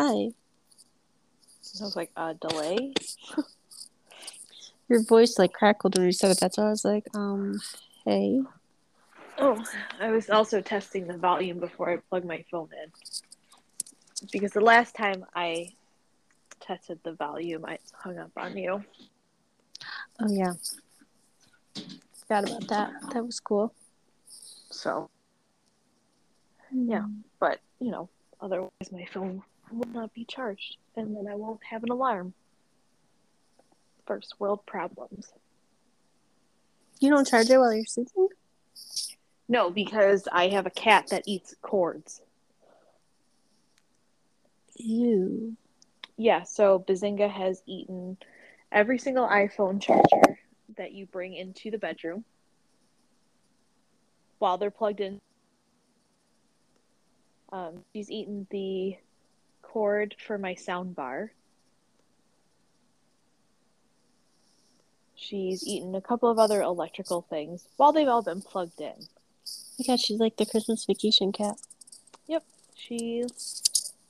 hi. I was like, uh, delay? Your voice like crackled when you said it. That's why I was like, um, hey. Oh, I was also testing the volume before I plugged my phone in. Because the last time I tested the volume, I hung up on you. Oh yeah. Forgot about that. That was cool. So, yeah. But, you know, otherwise my phone will not be charged. And then I won't have an alarm. First world problems. You don't charge it while you're sleeping? No, because I have a cat that eats cords. Ew. Yeah, so Bazinga has eaten every single iPhone charger that you bring into the bedroom while they're plugged in. Um, she's eaten the cord for my sound bar. She's eaten a couple of other electrical things while they've all been plugged in. My God, she's like the Christmas vacation cat. Yep, she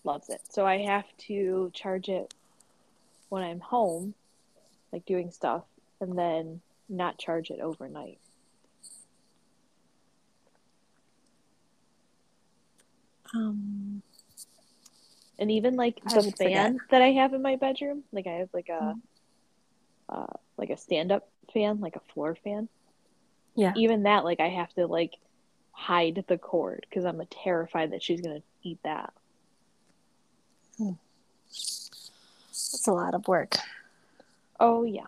loves it. So I have to charge it when I'm home, like doing stuff, and then not charge it overnight. Um, And even like the fan forget. that I have in my bedroom, like I have like a Mhm. uh, like a stand up fan, like a floor fan. yeah. Even that, like I have to like hide the cord because I'm terrified that she's gonna eat that. That's a lot of work. Oh yeah.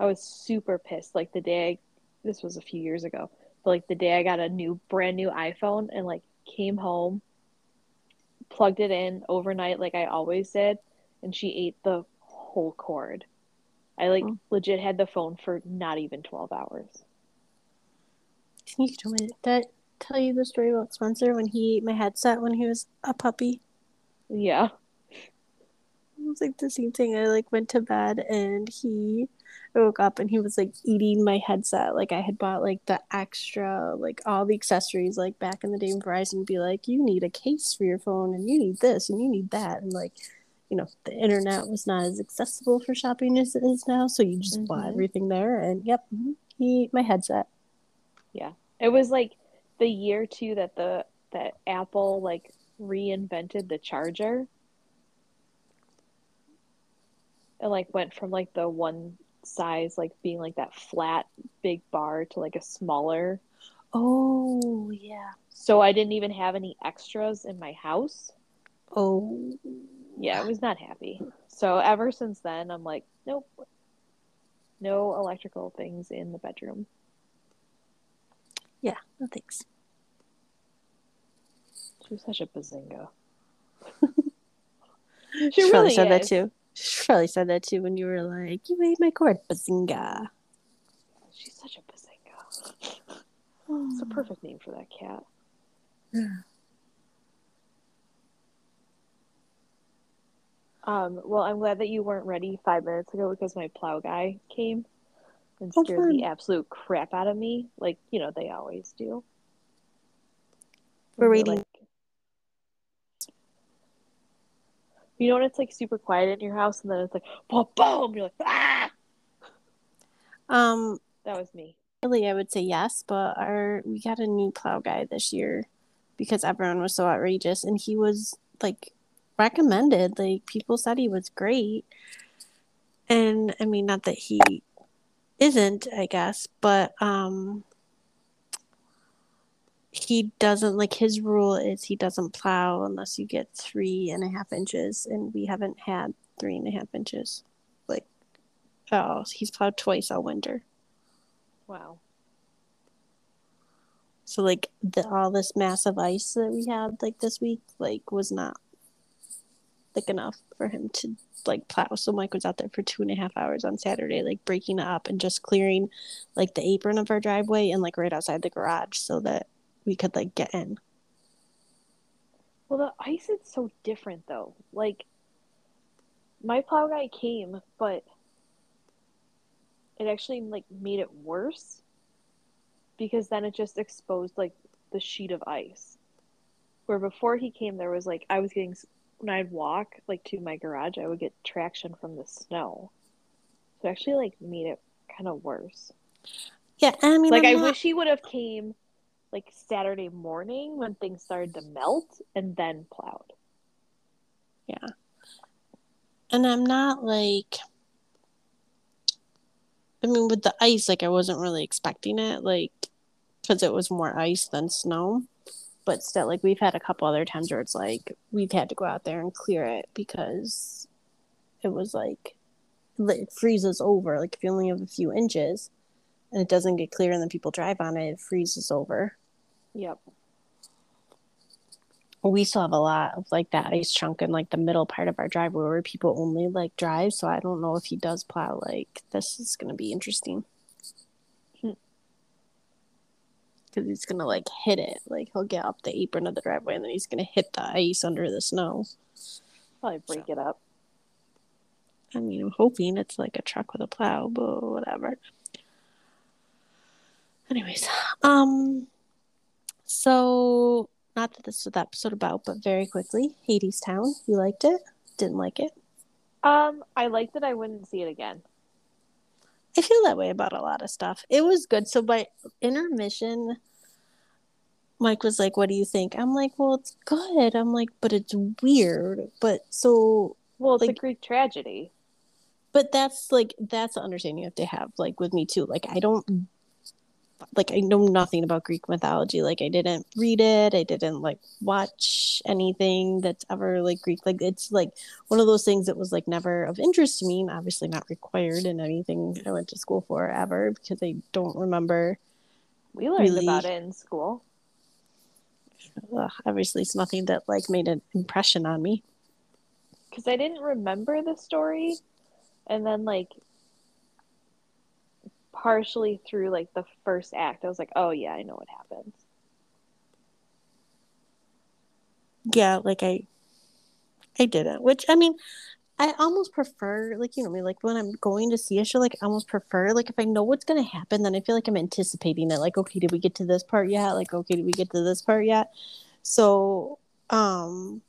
I was super pissed. Like the day I, this was a few years ago, but like the day I got a new brand new iPhone and like came home, plugged it in overnight like I always did, and she ate the whole cord. I like Oh. legit had the phone for not even 12 hours. Can you tell me that? Tell you the story about Spencer when he ate my headset when he was a puppy. Yeah. It was like the same thing. I like went to bed and he I woke up and he was like eating my headset. Like I had bought like the extra, like all the accessories like back in the day Verizon would be like, you need a case for your phone and you need this and you need that and like you know, the internet was not as accessible for shopping as it is now, so you just bought Mhm. everything there and yep, mhm, he ate my headset. Yeah, it was like the year too that the that Apple like reinvented the charger. It like went from like the one size like being like that flat big bar to like a smaller. Oh yeah. So I didn't even have any extras in my house. Oh Yeah, I was not happy. So ever since then I'm like, nope. No electrical things in the bedroom. yeah, no thanks. She was such a bazinga. She, She probably really said that too. She probably said that too when you were like, "You ate my cord, bazinga." She's such a bazinga. It's a perfect name for that cat. Yeah. Um, well, I'm glad that you weren't ready five minutes ago because my plow guy came and scared fun. the absolute crap out of me, like you know they always do. We're waiting. like- you know when it's like super quiet in your house and then it's like boom, boom, you're like ah. Um, That was me. really, I would say yes, but our we got a new plow guy this year because everyone was so outrageous, and he was like recommended. Like people said he was great, and I mean, not that he isn't, I guess, but um, he doesn't like his rule is he doesn't plow unless you get three and a half inches, and we haven't had three and a half inches. Like, oh, he's plowed twice all winter. Wow. So like the all this massive ice that we had like this week like was not thick enough for him to like plow. So Mike was out there for two and a half hours on Saturday, like breaking it up and just clearing like the apron of our driveway and like right outside the garage so that we could like get in. Well, the ice is so different though. Like my plow guy came, but it actually like made it worse because then it just exposed like the sheet of ice. where before he came, there was like I was getting when I'd walk like to my garage, I would get traction from the snow. So it actually like made it kind of worse. Yeah, I mean, Like I'm I not- wish he would have came like Saturday morning when things started to melt and then plowed. Yeah. And I'm not like. I mean, with the ice, like I wasn't really expecting it, like because it was more ice than snow. But still, like we've had a couple other times where it's like we've had to go out there and clear it because it was like it freezes over. Like if you only have a few inches and it doesn't get clear, and then people drive on it, it freezes over. Yep. we still have a lot of like that ice chunk in like the middle part of our driveway where people only like drive. So I don't know if he does plow. Like this is gonna be interesting Hmm. because he's gonna like hit it. Like he'll get up the apron of the driveway and then he's gonna hit the ice under the snow. Probably break it up. I mean, I'm hoping it's like a truck with a plow, but whatever. Anyways, um, so not that this was the episode about, but very quickly, Hadestown. You liked it? Didn't like it? Um, I liked it. I wouldn't see it again. I feel that way about a lot of stuff. It was good. So by intermission, Mike was like, "What do you think?" I'm like, "Well, it's good." I'm like, "But it's weird." But so Well, it's Like- a Greek tragedy. but that's like that's the understanding you have to have like with me too like i don't like i know nothing about greek mythology like i didn't read it i didn't like watch anything that's ever like greek like it's like one of those things that was like never of interest to me and obviously not required in anything i went to school for ever because i don't remember We learned Really? about it in school. ugh, obviously it's nothing that like made an impression on me because I didn't remember the story, and then like partially through like the first act, I was like, oh yeah, I know what happens. yeah like i i didn't which i mean i almost prefer like you know me like when i'm going to see a show like i almost prefer like if i know what's to happen then i feel like i'm anticipating it like okay did we get to this part yet? Like okay did we get to this part yet? So um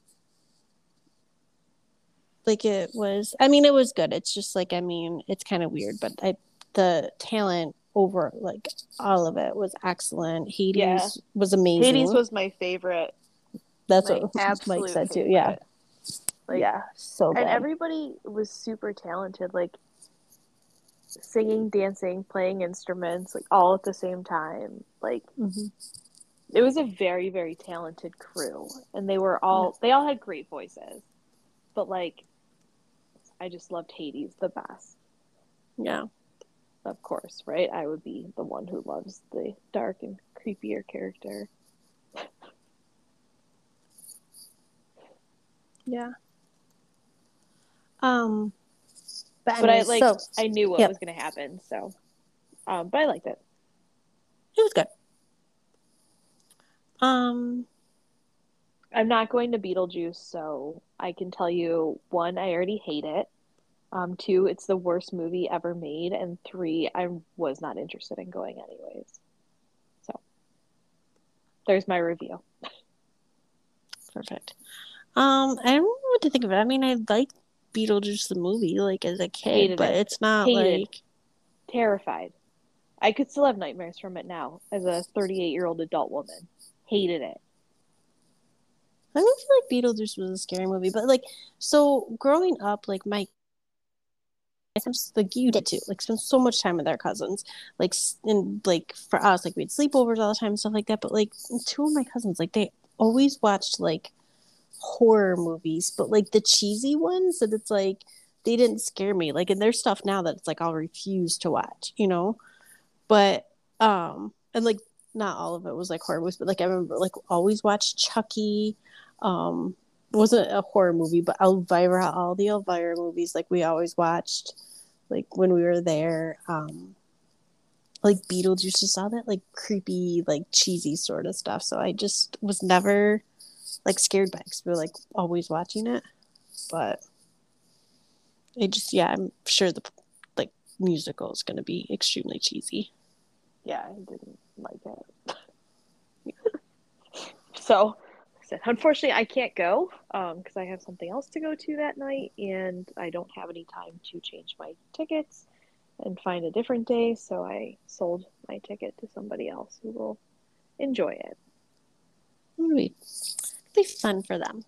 like it was i mean it was good. It's just like i mean it's kind of weird but i the talent over like all of it was excellent hades Yeah. was amazing Hades was my favorite. that's like, what mike said too yeah Like, yeah so good. and everybody was super talented, like singing, dancing, playing instruments, like all at the same time. Like Mhm. it was a very, very talented crew, and they were all they all had great voices, but like I just loved Hades the best. Yeah. Of course, right? I would be the one who loves the dark and creepier character. Yeah. Um but, But I like so I knew what Yep. was going to happen, so um but I liked it. it was good. Um I'm not going to Beetlejuice, so I can tell you one, I already hate it. Um, two, it's the worst movie ever made, and three, I was not interested in going anyways. So there's my review. perfect. Um I don't know what to think of it. I mean I like Beetlejuice the movie like as a kid, Hated but it. it's not Hated. like Terrified. I could still have nightmares from it now as a 38 year old adult woman. Hated it. I don't feel like Beetlejuice was a scary movie, but like so growing up, like my like you did too, like spend so much time with our cousins, like and like for us, like we had sleepovers all the time and stuff like that. But like two of my cousins, like they always watched like horror movies, but like the cheesy ones that it's like they didn't scare me. Like and there's stuff now that it's like I'll refuse to watch, you know. But um and like not all of it was like horror movies, but like I remember like always watched Chucky. Um wasn't a horror movie, but Elvira, all the Elvira movies, like we always watched, like when we were there. Um like Beetlejuice, just all that like creepy, like cheesy sort of stuff. So I just was never like scared by it 'cause we were like always watching it. But it just yeah, I'm sure the like musical is gonna be extremely cheesy. Yeah, I didn't like it. so said, unfortunately, I can't go because um, I have something else to go to that night, and I don't have any time to change my tickets and find a different day. So I sold my ticket to somebody else who will enjoy it. It'll be, be fun for them.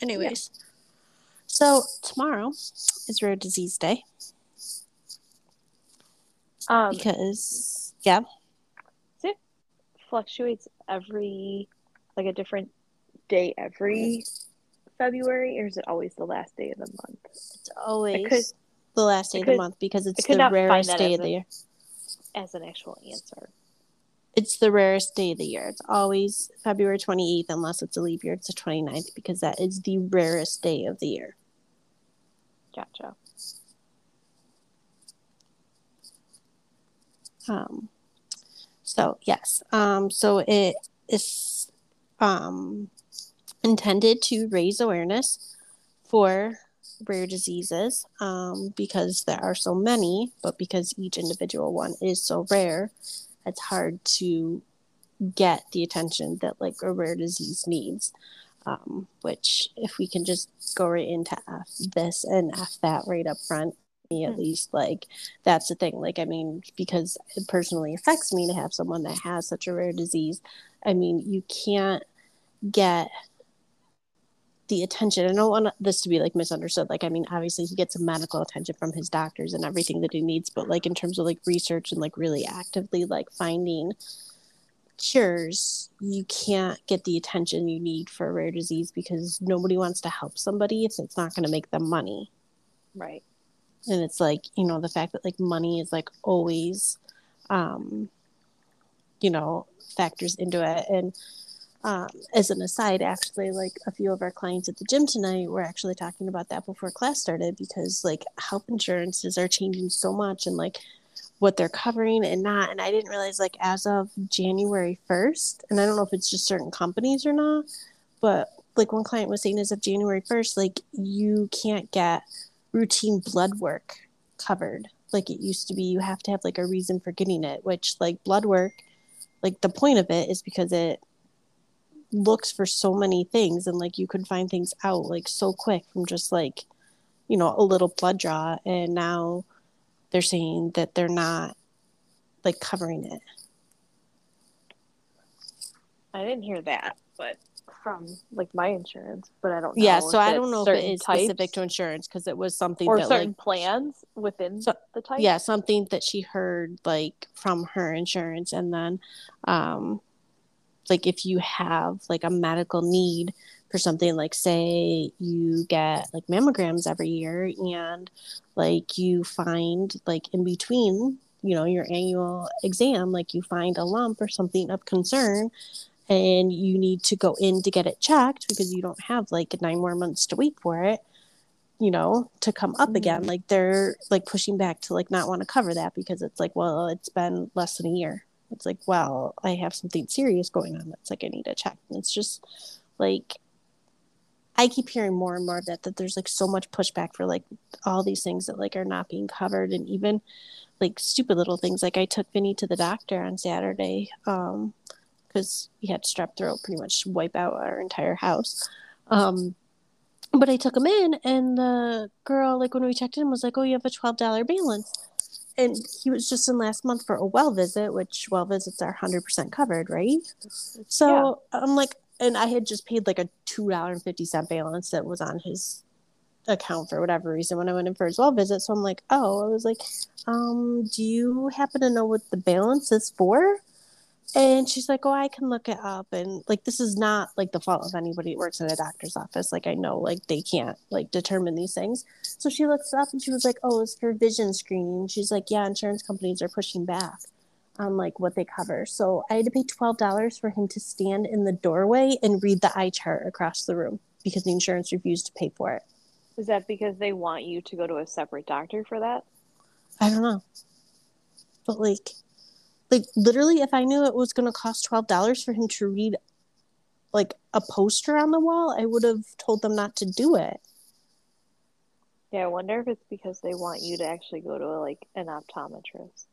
Anyways, yeah. so tomorrow is Rare Disease Day. Um, because yeah, it fluctuates every like a different day every February, or is it always the last day of the month? It's always the last day of the month because it's the rarest day of the year. As an actual answer. It's the rarest day of the year. It's always February 28th, unless it's a leap year. It's the 29th because that is the rarest day of the year. Gotcha. Um, so yes, um, so it is um, intended to raise awareness for rare diseases um, because there are so many, but because each individual one is so rare, it's hard to get the attention that like a rare disease needs. Um, which, if we can just go right into F this and F that right up front, me at mm-hmm. least, like that's the thing. Like, I mean, because it personally affects me to have someone that has such a rare disease. I mean, you can't get the attention. I don't want this to be like misunderstood. Like, I mean, obviously he gets medical attention from his doctors and everything that he needs, but like in terms of like research and like really actively like finding cures, you can't get the attention you need for a rare disease because nobody wants to help somebody if it's not going to make them money. Right. And it's like, you know, the fact that like money is like always, um, you know, factors into it. And, um, as an aside, actually, like a few of our clients at the gym tonight were actually talking about that before class started because like health insurances are changing so much and like what they're covering and not. And I didn't realize like as of January 1st, and I don't know if it's just certain companies or not, but like one client was saying as of January 1st, like you can't get routine blood work covered like it used to be. You have to have like a reason for getting it, which like blood work, like the point of it is because it looks for so many things and like you could find things out like so quick from just like you know a little blood draw. And now they're saying that they're not like covering it. I didn't hear that but from like my insurance but i don't know yeah so i don't know if it is types, specific to insurance because it was something or that, certain like, plans within so, the type. yeah something that she heard like from her insurance. And then um like if you have like a medical need for something like say you get like mammograms every year and like you find like in between you know your annual exam like you find a lump or something of concern and you need to go in to get it checked because you don't have like nine more months to wait for it you know to come up mm-hmm. again like they're like pushing back to like not want to cover that because it's like well it's been less than a year it's like, well, I have something serious going on. That's like I need to check. And it's just like I keep hearing more and more of that that there's like so much pushback for like all these things that like are not being covered and even like stupid little things like I took Vinny to the doctor on Saturday um because he had strep throat pretty much wipe out our entire house. Um but I took him in and the girl like when we checked in was like, "Oh, you have a $12 balance." And he was just in last month for a well visit, which well visits are hundred percent covered, right? So yeah. I'm like, and I had just paid like a two dollar and fifty cent balance that was on his account for whatever reason when I went in for his well visit. So I'm like, oh, I was like, um, do you happen to know what the balance is for? And she's like, Oh, I can look it up. And like, this is not like the fault of anybody who works in a doctor's office. Like, I know like they can't like determine these things. So she looks up and she was like, Oh, it's for vision screening. She's like, Yeah, insurance companies are pushing back on like what they cover. So I had to pay $12 for him to stand in the doorway and read the eye chart across the room because the insurance refused to pay for it. Is that because they want you to go to a separate doctor for that? I don't know. But like, like literally if i knew it was going to cost $12 for him to read like a poster on the wall i would have told them not to do it yeah i wonder if it's because they want you to actually go to a, like an optometrist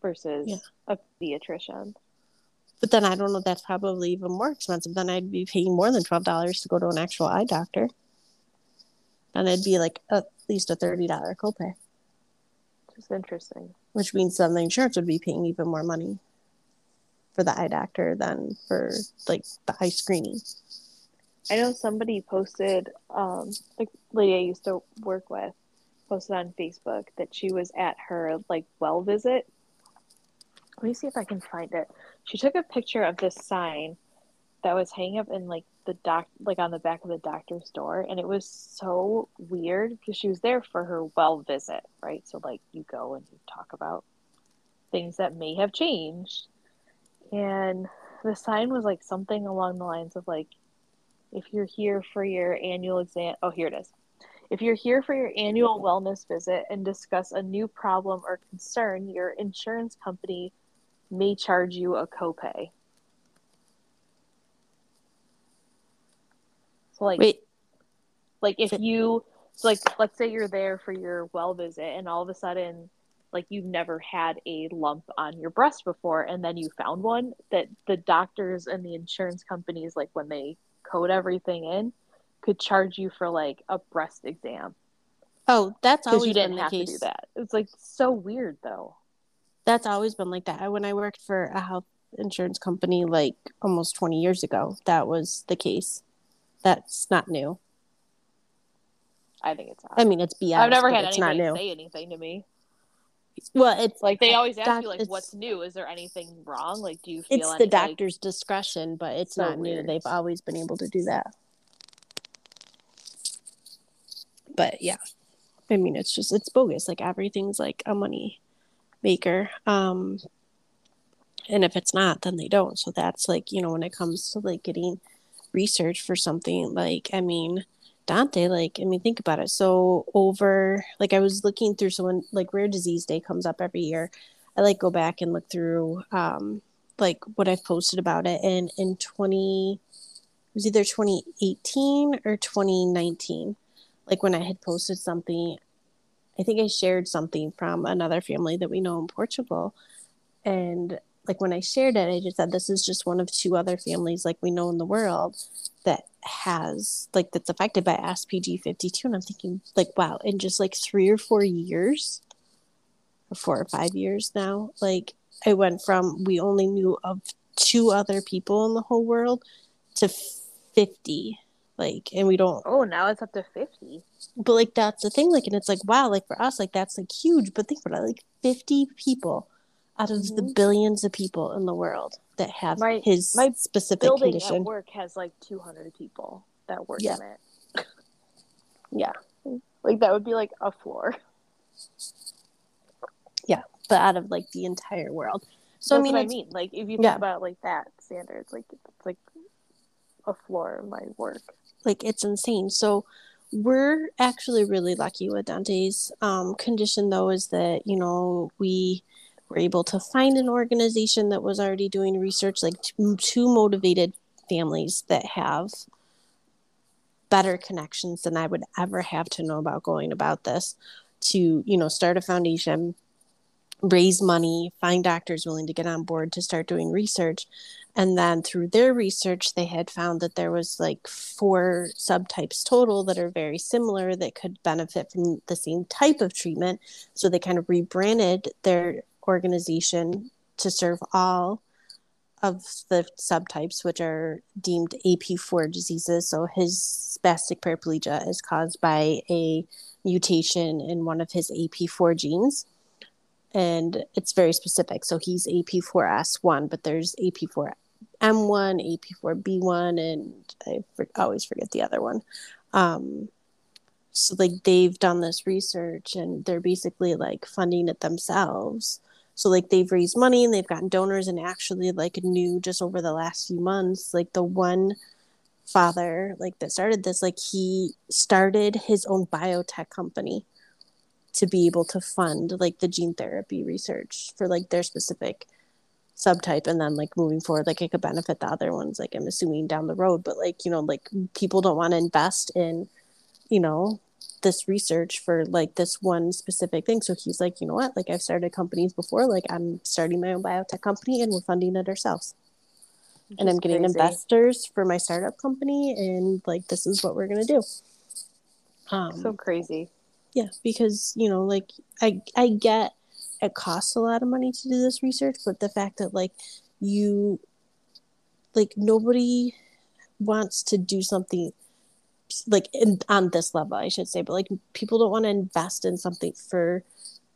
versus yeah. a pediatrician But then I don't know. That's probably even more expensive. Then I'd be paying more than twelve dollars to go to an actual eye doctor, and it'd be like at least a thirty dollar copay. Just interesting. Which means then the insurance would be paying even more money for the eye doctor than for like the eye screening. I know somebody posted, um, like lady I used to work with, posted on Facebook that she was at her like well visit. Let me see if I can find it. She took a picture of this sign that was hanging up in like the doc, like on the back of the doctor's door, and it was so weird because she was there for her well visit, right? So like you go and you talk about things that may have changed, and the sign was like something along the lines of like if you're here for your annual exam oh here it is. If you're here for your annual wellness visit and discuss a new problem or concern your insurance company may charge you a copay so like Wait, like if you so like let's say you're there for your well visit and all of a sudden like you've never had a lump on your breast before and then you found one that the doctors and the insurance companies like when they code everything in could charge you for like a breast exam oh, that's always you didn't been the have case. to do that it's like so weird though That's always been like that. When I worked for a health insurance company like almost 20 years ago, that was the case. That's not new. i think it's. I mean, it's BS. i've never had anybody say anything to me Well, it's like they always ask doc- you like what's new is there anything wrong like do you feel it's any, the like- doctor's discretion, but it's So not new. They've always been able to do that. But yeah, I mean, it's just it's bogus. Like everything's like a money maker. Um, and if it's not, then they don't. So that's like you know when it comes to like getting research for something like I mean. Dante, like, I mean, think about it. So over, like, I was looking through. someone like Rare Disease Day comes up every year, I like go back and look through um like what I've posted about it and in 20 it was either 2018 or 2019 like when I had posted something I think I shared something from another family that we know in Portugal and like when I shared it I just said this is just one of two other families like we know in the world that has like that's affected by SPG 52 and I'm thinking like wow in just like 3 or 4 years or four or five years now. Like I went from we only knew of two other people in the whole world to 50. Like, and we don't, oh now it's up to 50 but like that's the thing. Like, and it's like, wow, like for us, like that's like huge. But think about it like 50 people out of the Mhm. billions of people in the world that have My- his my specific building condition. at work has like 200 people that work Yeah. in it Yeah. like that would be like a floor Yeah, But out of like the entire world. So That's I mean, I mean. Like if you think Yeah. about like that standards, like it's like a floor of my work. like it's insane so we're actually really lucky with dante's um, condition though is that you know we were able to find an organization that was already doing research like two, two motivated families that have better connections than i would ever have to know about going about this to you know start a foundation raise money find doctors willing to get on board to start doing research. And then through their research they had found that there was like four subtypes total that are very similar that could benefit from the same type of treatment. So they kind of rebranded their organization to serve all of the subtypes which are deemed ap4 diseases so his spastic paraplegia is caused by a mutation in one of his ap4 genes and it's very specific. So he's AP4S1, but there's AP4M1, AP4B1, and I for- always forget the other one. Um, so like they've done this research and they're basically like funding it themselves. So like they've raised money and they've gotten donors and actually like knew just over the last few months, like the one father like that started this, like he started his own biotech company to be able to fund like the gene therapy research for like their specific subtype and then like moving forward like it could benefit the other ones like i'm assuming down the road but like you know like people don't want to invest in you know this research for like this one specific thing so he's like you know what like i've started companies before like i'm starting my own biotech company and we're funding it ourselves and I'm getting crazy. investors for my startup company, and like this is what we're gonna do. Um, So crazy. yeah, because you know, like I I get it costs a lot of money to do this research, but the fact that like you like nobody wants to do something like in, on this level, I should say, but like people don't want to invest in something for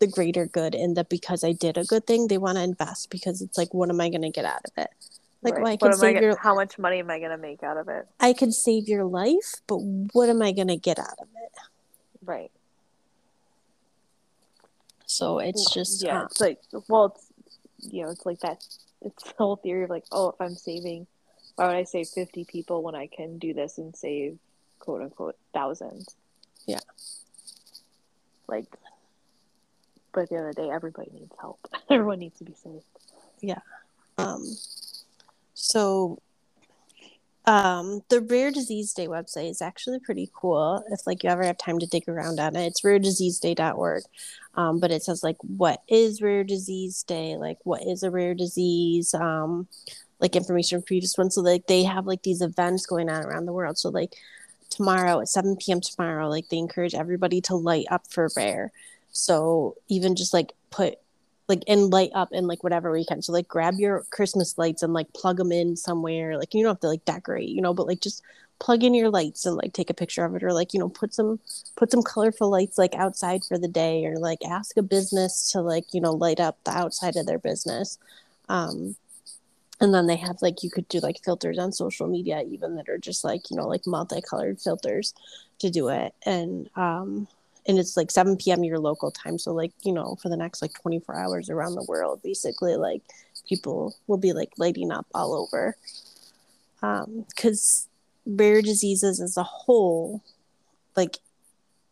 the greater good, and that because I did a good thing, they want to invest because it's like, what am I going to get out of it? Like, Right. well, I What could am I save get- your how much money am I gonna make out of it? I could save your life, but what am I going to get out of it? Right. So it's just yeah. uh, It's like well, it's you know, it's like that. It's the whole theory of like, oh, if I'm saving, why would I save fifty people when I can do this and save quote unquote thousands? Yeah. Like, but at the end of the day, everybody needs help. Everyone needs to be saved. Yeah. Um, so, um, the Rare Disease Day website is actually pretty cool. If like you ever have time to dig around on it, it's rarediseaseday.org. Um, but it says like what is Rare Disease Day, like what is a rare disease, um, like information from previous ones. So like they have like these events going on around the world. So like tomorrow at 7 p.m. tomorrow, like they encourage everybody to light up for rare. So even just like put like and light up in like whatever we can. So like grab your Christmas lights and like plug them in somewhere. Like you don't have to like decorate, you know, but like just plug in your lights and like take a picture of it or like you know put some put some colorful lights like outside for the day or like ask a business to like you know light up the outside of their business. Um and then they have like you could do like filters on social media even that are just like you know like multicolored filters to do it and um and it's like 7 p.m. your local time. So like you know for the next like 24 hours around the world, basically like people will be like lighting up all over. Um, because rare diseases as a whole, like,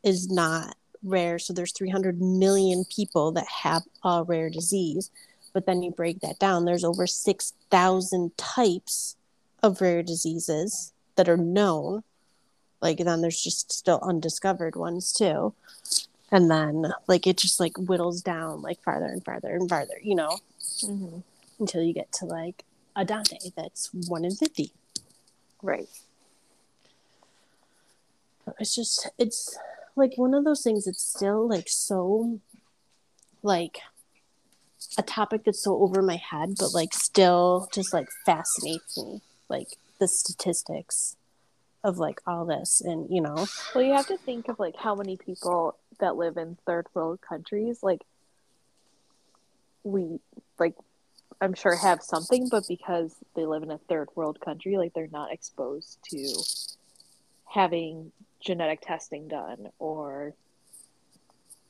is not rare. So there's 300 million people that have a rare disease, but then you break that down. There's over 6,000 types of rare diseases that are known like then there's just still undiscovered ones too and then like it just like whittles down like farther and farther and farther you know Mm-hmm. until you get to like a dante that's one in 50 Right. it's just it's like one of those things it's still like so like a topic that's so over my head but like still just like fascinates me like the statistics of like all this and you know. Well, you have to think of like how many people that live in third world countries, like we like I'm sure have something, but because they live in a third world country, like they're not exposed to having genetic testing done or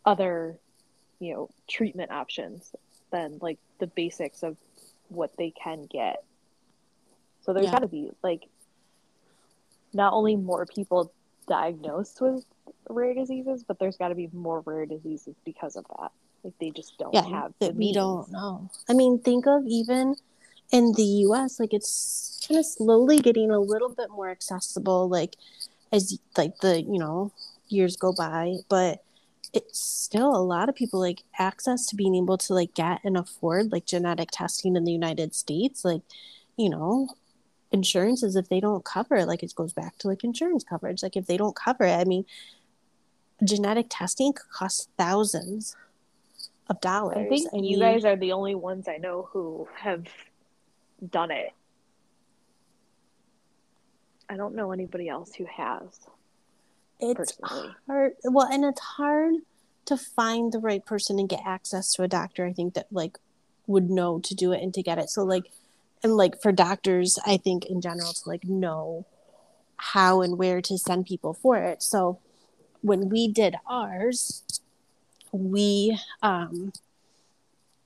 other, you know, treatment options than like the basics of what they can get. So there's Yeah. got to be like not only more people diagnosed with rare diseases, but there's got to be more rare diseases because of that. Like they just don't yeah have that the we don't know i mean think of even in the us like it's kind of slowly getting a little bit more accessible like as like the you know years go by but it's still a lot of people like access to being able to like get and afford like genetic testing in the united states like you know insurances if they don't cover it like it goes back to like insurance coverage like if they don't cover it i mean genetic testing could cost thousands of dollars I think you mean, guys are the only ones I know who have done it. I don't know anybody else who has. It's personally. hard well and it's hard to find the right person and get access to a doctor i think that like would know to do it and to get it so like and like for doctors i think in general to like know how and where to send people for it so when we did ours we um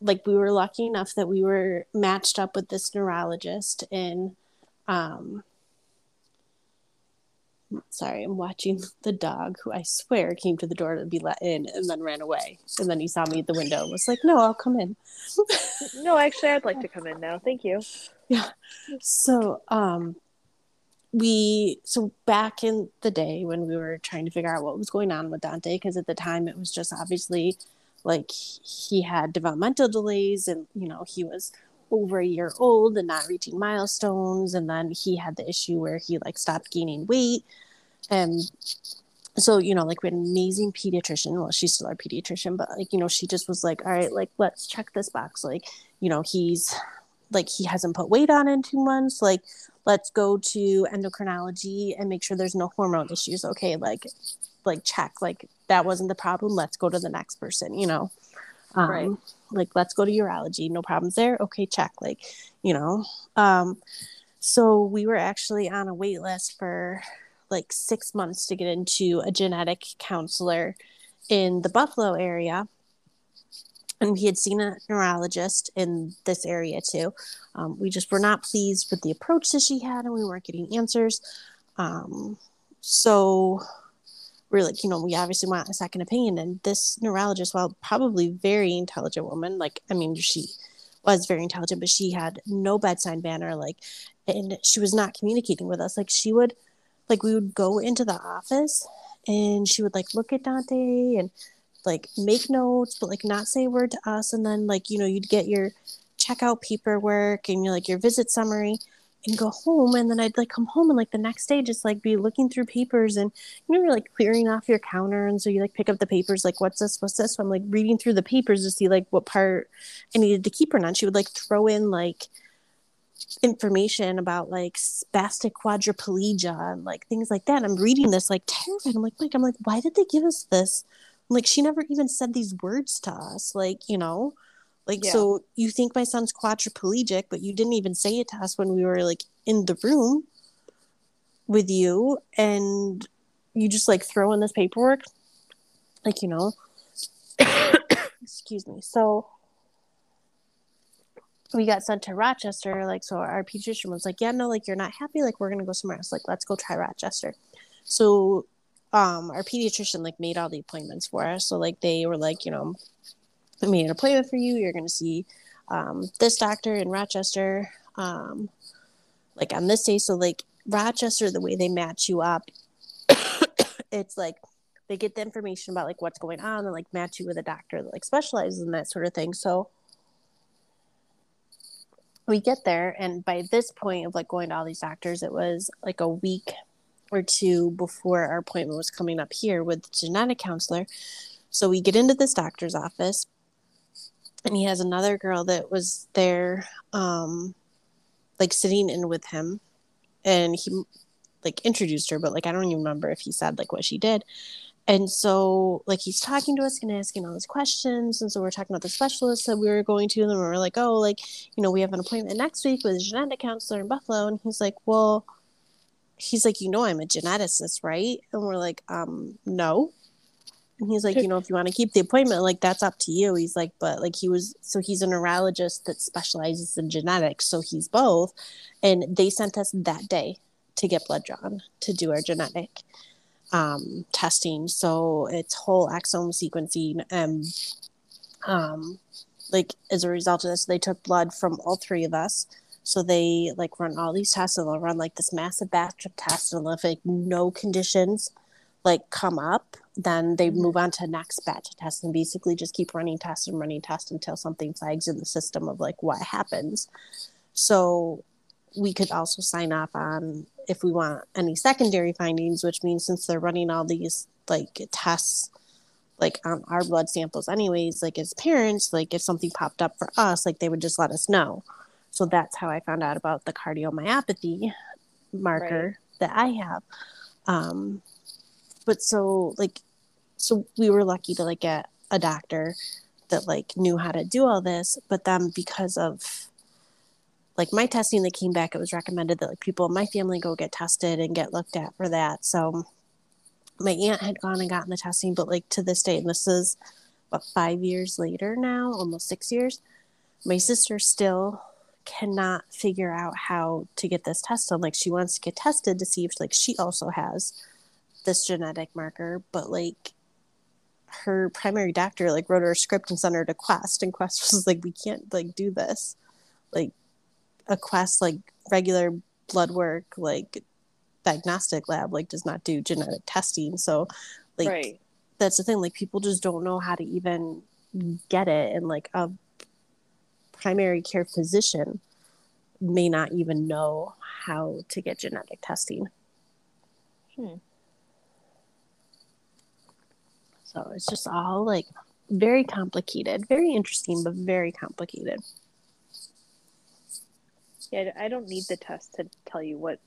like we were lucky enough that we were matched up with this neurologist in um sorry i'm watching the dog who i swear came to the door to be let in and then ran away and then he saw me at the window and was like no i'll come in No, actually, I'd like to come in now. Thank you. Yeah. So um we so back in the day when we were trying to figure out what was going on with dante because at the time it was just obviously like he had developmental delays and you know he was over a year old and not reaching milestones and then he had the issue where he like stopped gaining weight. And so you know like we had an amazing pediatrician. Well she's still our pediatrician but like you know she just was like all right like let's check this box. Like you know he's like he hasn't put weight on in two months. Like let's go to endocrinology and make sure there's no hormone issues. Okay like like check. Like that wasn't the problem. Let's go to the next person you know? Um, right. Like let's go to urology no problems there okay check like you know um so we were actually on a wait list for like six months to get into a genetic counselor in the buffalo area and we had seen a neurologist in this area too. Um, we just were not pleased with the approach that she had, and we weren't getting answers. Um, so we're like, you know, we obviously want a second opinion. And this neurologist, while probably very intelligent woman, like, I mean, she was very intelligent, but she had no bedside manner, like, and she was not communicating with us. Like, she would, like, we would go into the office, and she would like look at Dante and like make notes, but like not say a word to us. And then like, you know, you'd get your checkout paperwork and you're like your visit summary and go home and then I'd like come home and like the next day just like be looking through papers and you know you're like clearing off your counter and so you like pick up the papers like what's this? What's this? So I'm like reading through the papers to see like what part I needed to keep her on she would like throw in like information about like spastic quadriplegia and like things like that. I'm reading this like terrified. I'm like Mike I'm like why did they give us this? Like she never even said these words to us like you know like yeah. so you think my son's quadriplegic but you didn't even say it to us when we were like in the room with you and you just like throw in this paperwork? Like you know. Excuse me. So we got sent to Rochester like so our pediatrician was like yeah no like you're not happy like we're gonna go somewhere else. Like let's go try Rochester. So um our pediatrician like made all the appointments for us. So like they were like you know I made an appointment for you. You're going to see um this doctor in rochester um like on this day. So like rochester the way they match you up it's like they get the information about like what's going on and like match you with a doctor that like specializes in that sort of thing. So we get there and by this point of like going to all these doctors it was like a week or two before our appointment was coming up here with the genetic counselor. So we get into this doctor's office, and he has another girl that was there, um, like sitting in with him, and he like introduced her, but like I don't even remember if he said like what she did. And so, like, he's talking to us and asking all these questions. And so, we're talking about the specialist that we were going to. And we are like, oh, like, you know, we have an appointment next week with a genetic counselor in Buffalo. And he's like, well, he's like, you know, I'm a geneticist, right? And we're like, um, no. And he's like, you know, if you want to keep the appointment, like that's up to you. He's like, but like he was, so he's a neurologist that specializes in genetics. So he's both. And they sent us that day to get blood drawn to do our genetic um, testing. So it's whole exome sequencing. And um, like as a result of this, they took blood from all three of us so they like run all these tests and they'll run like this massive batch of tests and if like no conditions like come up, then they mm-hmm. move on to next batch of tests and basically just keep running tests and running tests until something flags in the system of like what happens. So we could also sign off on if we want any secondary findings, which means since they're running all these like tests like on our blood samples anyways, like as parents, like if something popped up for us, like they would just let us know. So that's how I found out about the cardiomyopathy marker right. that I have. Um, but so like, so we were lucky to like get a doctor that like knew how to do all this. But then because of like my testing that came back, it was recommended that like people in my family go get tested and get looked at for that. So my aunt had gone and gotten the testing, but like to this day, and this is what five years later now, almost six years, my sister still cannot figure out how to get this test done. Like she wants to get tested to see if like she also has this genetic marker, but like her primary doctor like wrote her a script and sent her to Quest, and Quest was like, we can't like do this. Like a Quest like regular blood work like diagnostic lab like does not do genetic testing. So like right. that's the thing. Like people just don't know how to even get it and like a primary care physician may not even know how to get genetic testing. Hmm. So it's just all like very complicated, very interesting, but very complicated. Yeah, I don't need the test to tell you what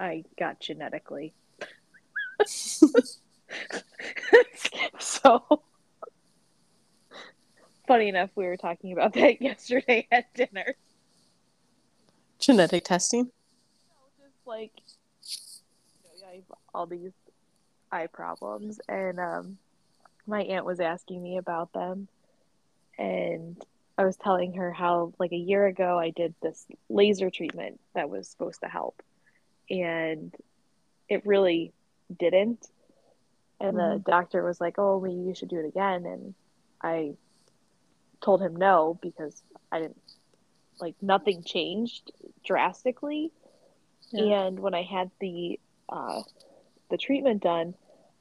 I got genetically. so funny enough, we were talking about that yesterday at dinner. Genetic testing? Just like you know, I have all these eye problems, and um, my aunt was asking me about them, and I was telling her how like a year ago I did this laser treatment that was supposed to help, and it really didn't. And Mhm. the doctor was like, "Oh, maybe you should do it again." And I told him no because I didn't like nothing changed drastically. Yeah. And when I had the uh, the treatment done,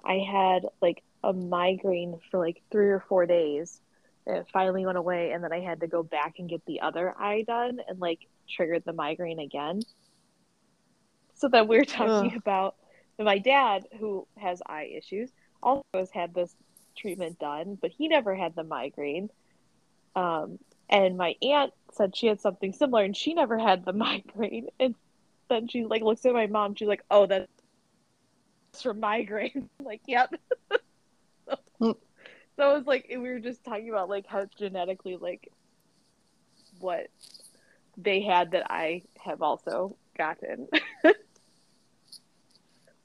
I had like a migraine for like three or four days. It finally went away, and then I had to go back and get the other eye done, and like triggered the migraine again. So then we were talking Ugh. about my dad, who has eye issues, also has had this treatment done, but he never had the migraine. Um, and my aunt said she had something similar, and she never had the migraine. And then she like looks at my mom. She's like, "Oh, that's for migraine." Like, yep. So, it was like we were just talking about like how genetically like what they had that I have also gotten. we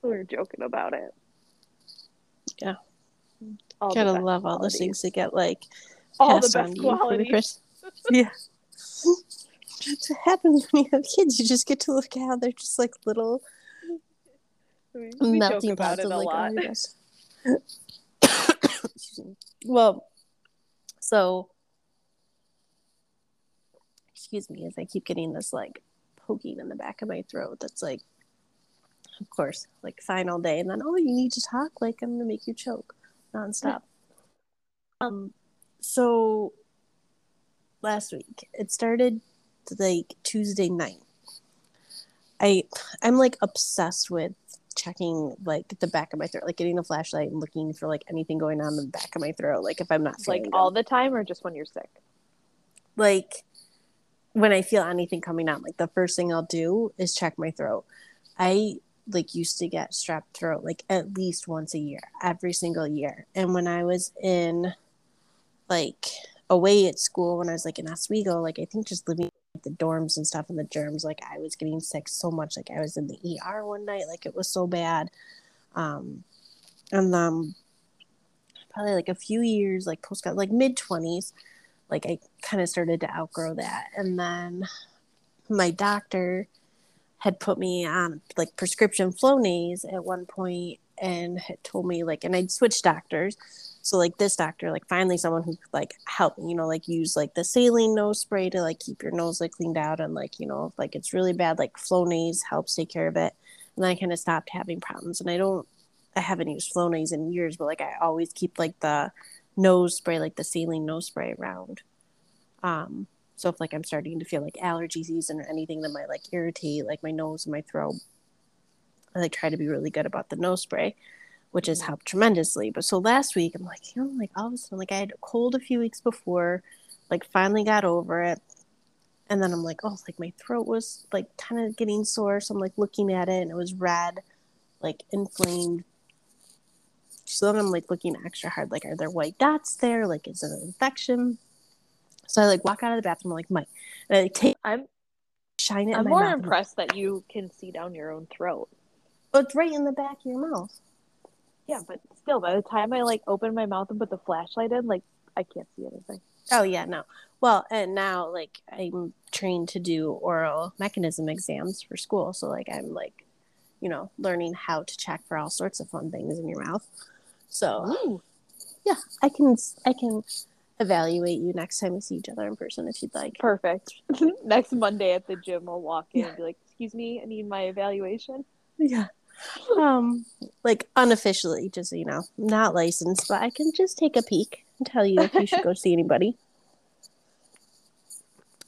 were joking about it. Yeah. All Gotta love all those qualities. things that get like All the best to you for the qualities. Chris- yeah. That's what happens when you have kids. You just get to look at how they're just like little We, we melting pots of like lot. oh my gosh. Excuse me. Well, so excuse me as I keep getting this like poking in the back of my throat. That's like, of course, like fine all day, and then oh, you need to talk. Like I'm gonna make you choke nonstop. um, so last week it started like Tuesday night. I I'm like obsessed with checking like the back of my throat, like getting a flashlight and looking for like anything going on in the back of my throat. Like if I'm not like feeling all the time, or just when you're sick. like when I feel anything coming on, like the first thing I'll do is check my throat. I like used to get strep throat like at least once a year, every single year. And when I was in like away at school, when I was like in Oswego, like I think just living the dorms and stuff and the germs, like I was getting sick so much. Like I was in the ER one night, like it was so bad. Um, and um, probably like a few years, like post like mid twenties, like I kind of started to outgrow that. And then my doctor had put me on like prescription Flonase at one point and had told me like, and I'd switched doctors. So like this doctor, like finally someone who could like help me, you know, like use like the saline nose spray to like keep your nose like cleaned out and like, you know, like it's really bad, like Flonase helps take care of it. And I kind of stopped having problems. And I don't, I haven't used Flonase in years, but like I always keep like the nose spray, like the saline nose spray around. Um, so if like I'm starting to feel like allergy season or anything that might like irritate like my nose and my throat, I like try to be really good about the nose spray, which has helped tremendously. But so last week I'm like, you know, like all of a sudden like I had a cold a few weeks before, like finally got over it. And then I'm like, oh, like my throat was like kind of getting sore. So I'm like looking at it and it was red, like inflamed. So then I'm like looking extra hard, like, are there white dots there? Like, is it an infection? So I like walk out of the bathroom, I'm like, Mike, and I like, take I'm shine it. I'm in my more mouth. Impressed that you can see down your own throat. Oh, it's right in the back of your mouth. Yeah, but still, by the time I like open my mouth and put the flashlight in, like I can't see anything. Oh yeah, no. Well, and now like I'm trained to do oral mechanism exams for school, so like I'm like, you know, learning how to check for all sorts of fun things in your mouth. So Ooh, yeah, I can I can evaluate you next time we see each other in person if you'd like. perfect. Next Monday at the gym, I'll walk in and be like, "Excuse me, I need my evaluation." Yeah. Um, like unofficially, just so you know, not licensed, but I can just take a peek and tell you if you should go see anybody.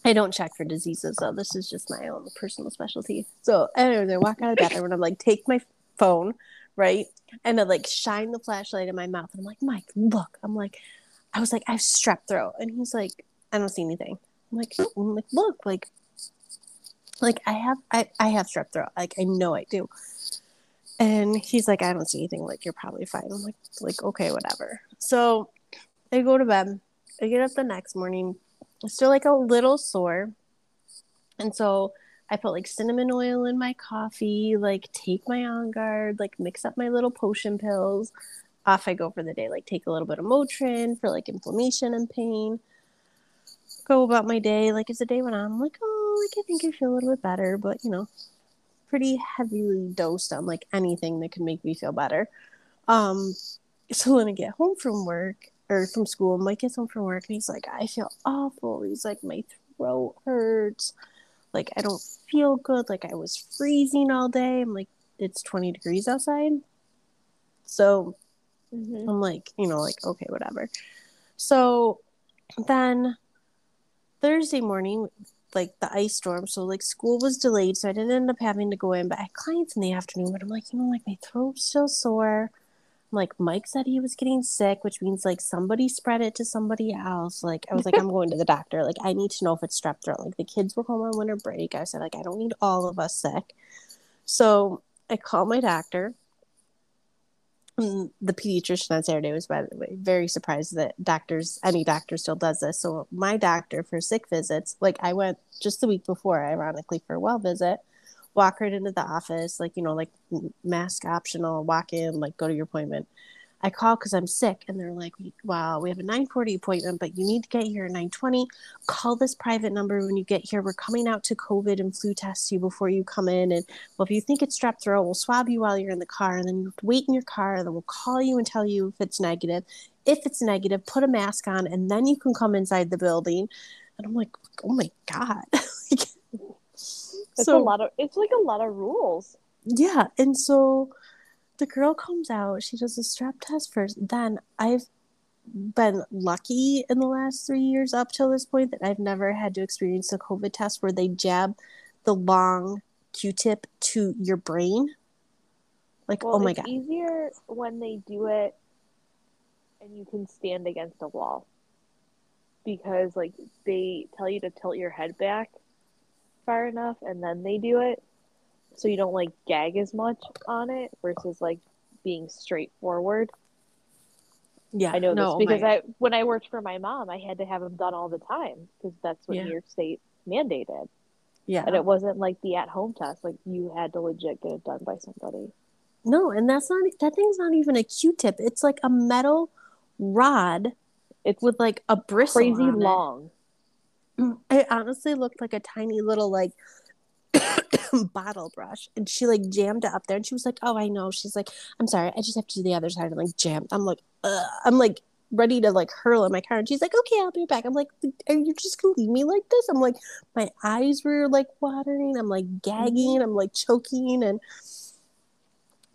I don't check for diseases though. This is just my own personal specialty. So anyway, I walk out of the bathroom and I'm like, take my phone, right? And I like shine the flashlight in my mouth. And I'm like, Mike, look. I'm like, I was like, I have strep throat. And he's like, I don't see anything. I'm like, I'm like, look, like, like I have, I, I have strep throat. Like I know I do. And he's like, I don't see anything. Like you're probably fine. I'm like, like okay, whatever. So I go to bed. I get up the next morning, still like a little sore. And so I put like cinnamon oil in my coffee, like take my on guard, like mix up my little potion pills. Off I go for the day, like take a little bit of Motrin for like inflammation and pain. Go about my day. Like as the day went on, I'm like, oh, like I think I feel a little bit better, but you know, pretty heavily dosed on like anything that could make me feel better. Um, so when I get home from work, or from school. Mike gets home from work and he's like, I feel awful. He's like, my throat hurts. Like, I don't feel good. Like, I was freezing all day. I'm like, it's 20 degrees outside. So mm-hmm. I'm like, you know, like, okay, whatever. So then Thursday morning, like the ice storm. So like school was delayed, so I didn't end up having to go in. But I had clients in the afternoon. But I'm like, you know, like my throat's still sore I'm like Mike said he was getting sick, which means like somebody spread it to somebody else. Like I was like, I'm going to the doctor. Like I need to know if it's strep throat. Like the kids were home on winter break. I said like I don't need all of us sick. So I called my doctor. And the pediatrician on Saturday was by the way very surprised that doctors any doctor still does this. So my doctor for sick visits, like I went just the week before, ironically for a well visit walk right into the office, like, you know, like mask optional, walk in, like go to your appointment. I call because I'm sick, and they're like, "Wow, we have a 9:40 appointment, but you need to get here at 9:20. Call this private number when you get here. We're coming out to COVID and flu test you before you come in. And well, if you think it's strep throat, we'll swab you while you're in the car, and then you wait in your car, and then we'll call you and tell you if it's negative. If it's negative, put a mask on, and then you can come inside the building." And I'm like, "Oh my god!" It's so, a lot of it's like a lot of rules. Yeah, and so the girl comes out, she does a strep test first. Then I've been lucky in the last three years up till this point that I've never had to experience a COVID test where they jab the long Q-tip to your brain. Like, well, oh my god! Easier when they do it, and you can stand against a wall because like they tell you to tilt your head back far enough and then they do it so you don't like gag as much on it versus like being straightforward. Yeah, I know no, this because my... I when I worked for my mom, I had to have them done all the time because that's what yeah. New York State mandated. Yeah, and it wasn't like the at-home test; like you had to legit get it done by somebody. No, and that's not that thing's not even a Q-tip. It's like a metal rod. It's with like a bristle. Crazy long. It honestly looked like a tiny little like bottle brush and she like jammed it up there and she was like oh i know. She's like i'm sorry i just have to do the other side and like jam. I'm like Ugh. i'm like ready to like hurl in my car and she's like okay i'll be back. I'm like are you just gonna leave me like this? I'm like my eyes were like watering i'm like gagging mm-hmm. i'm like choking and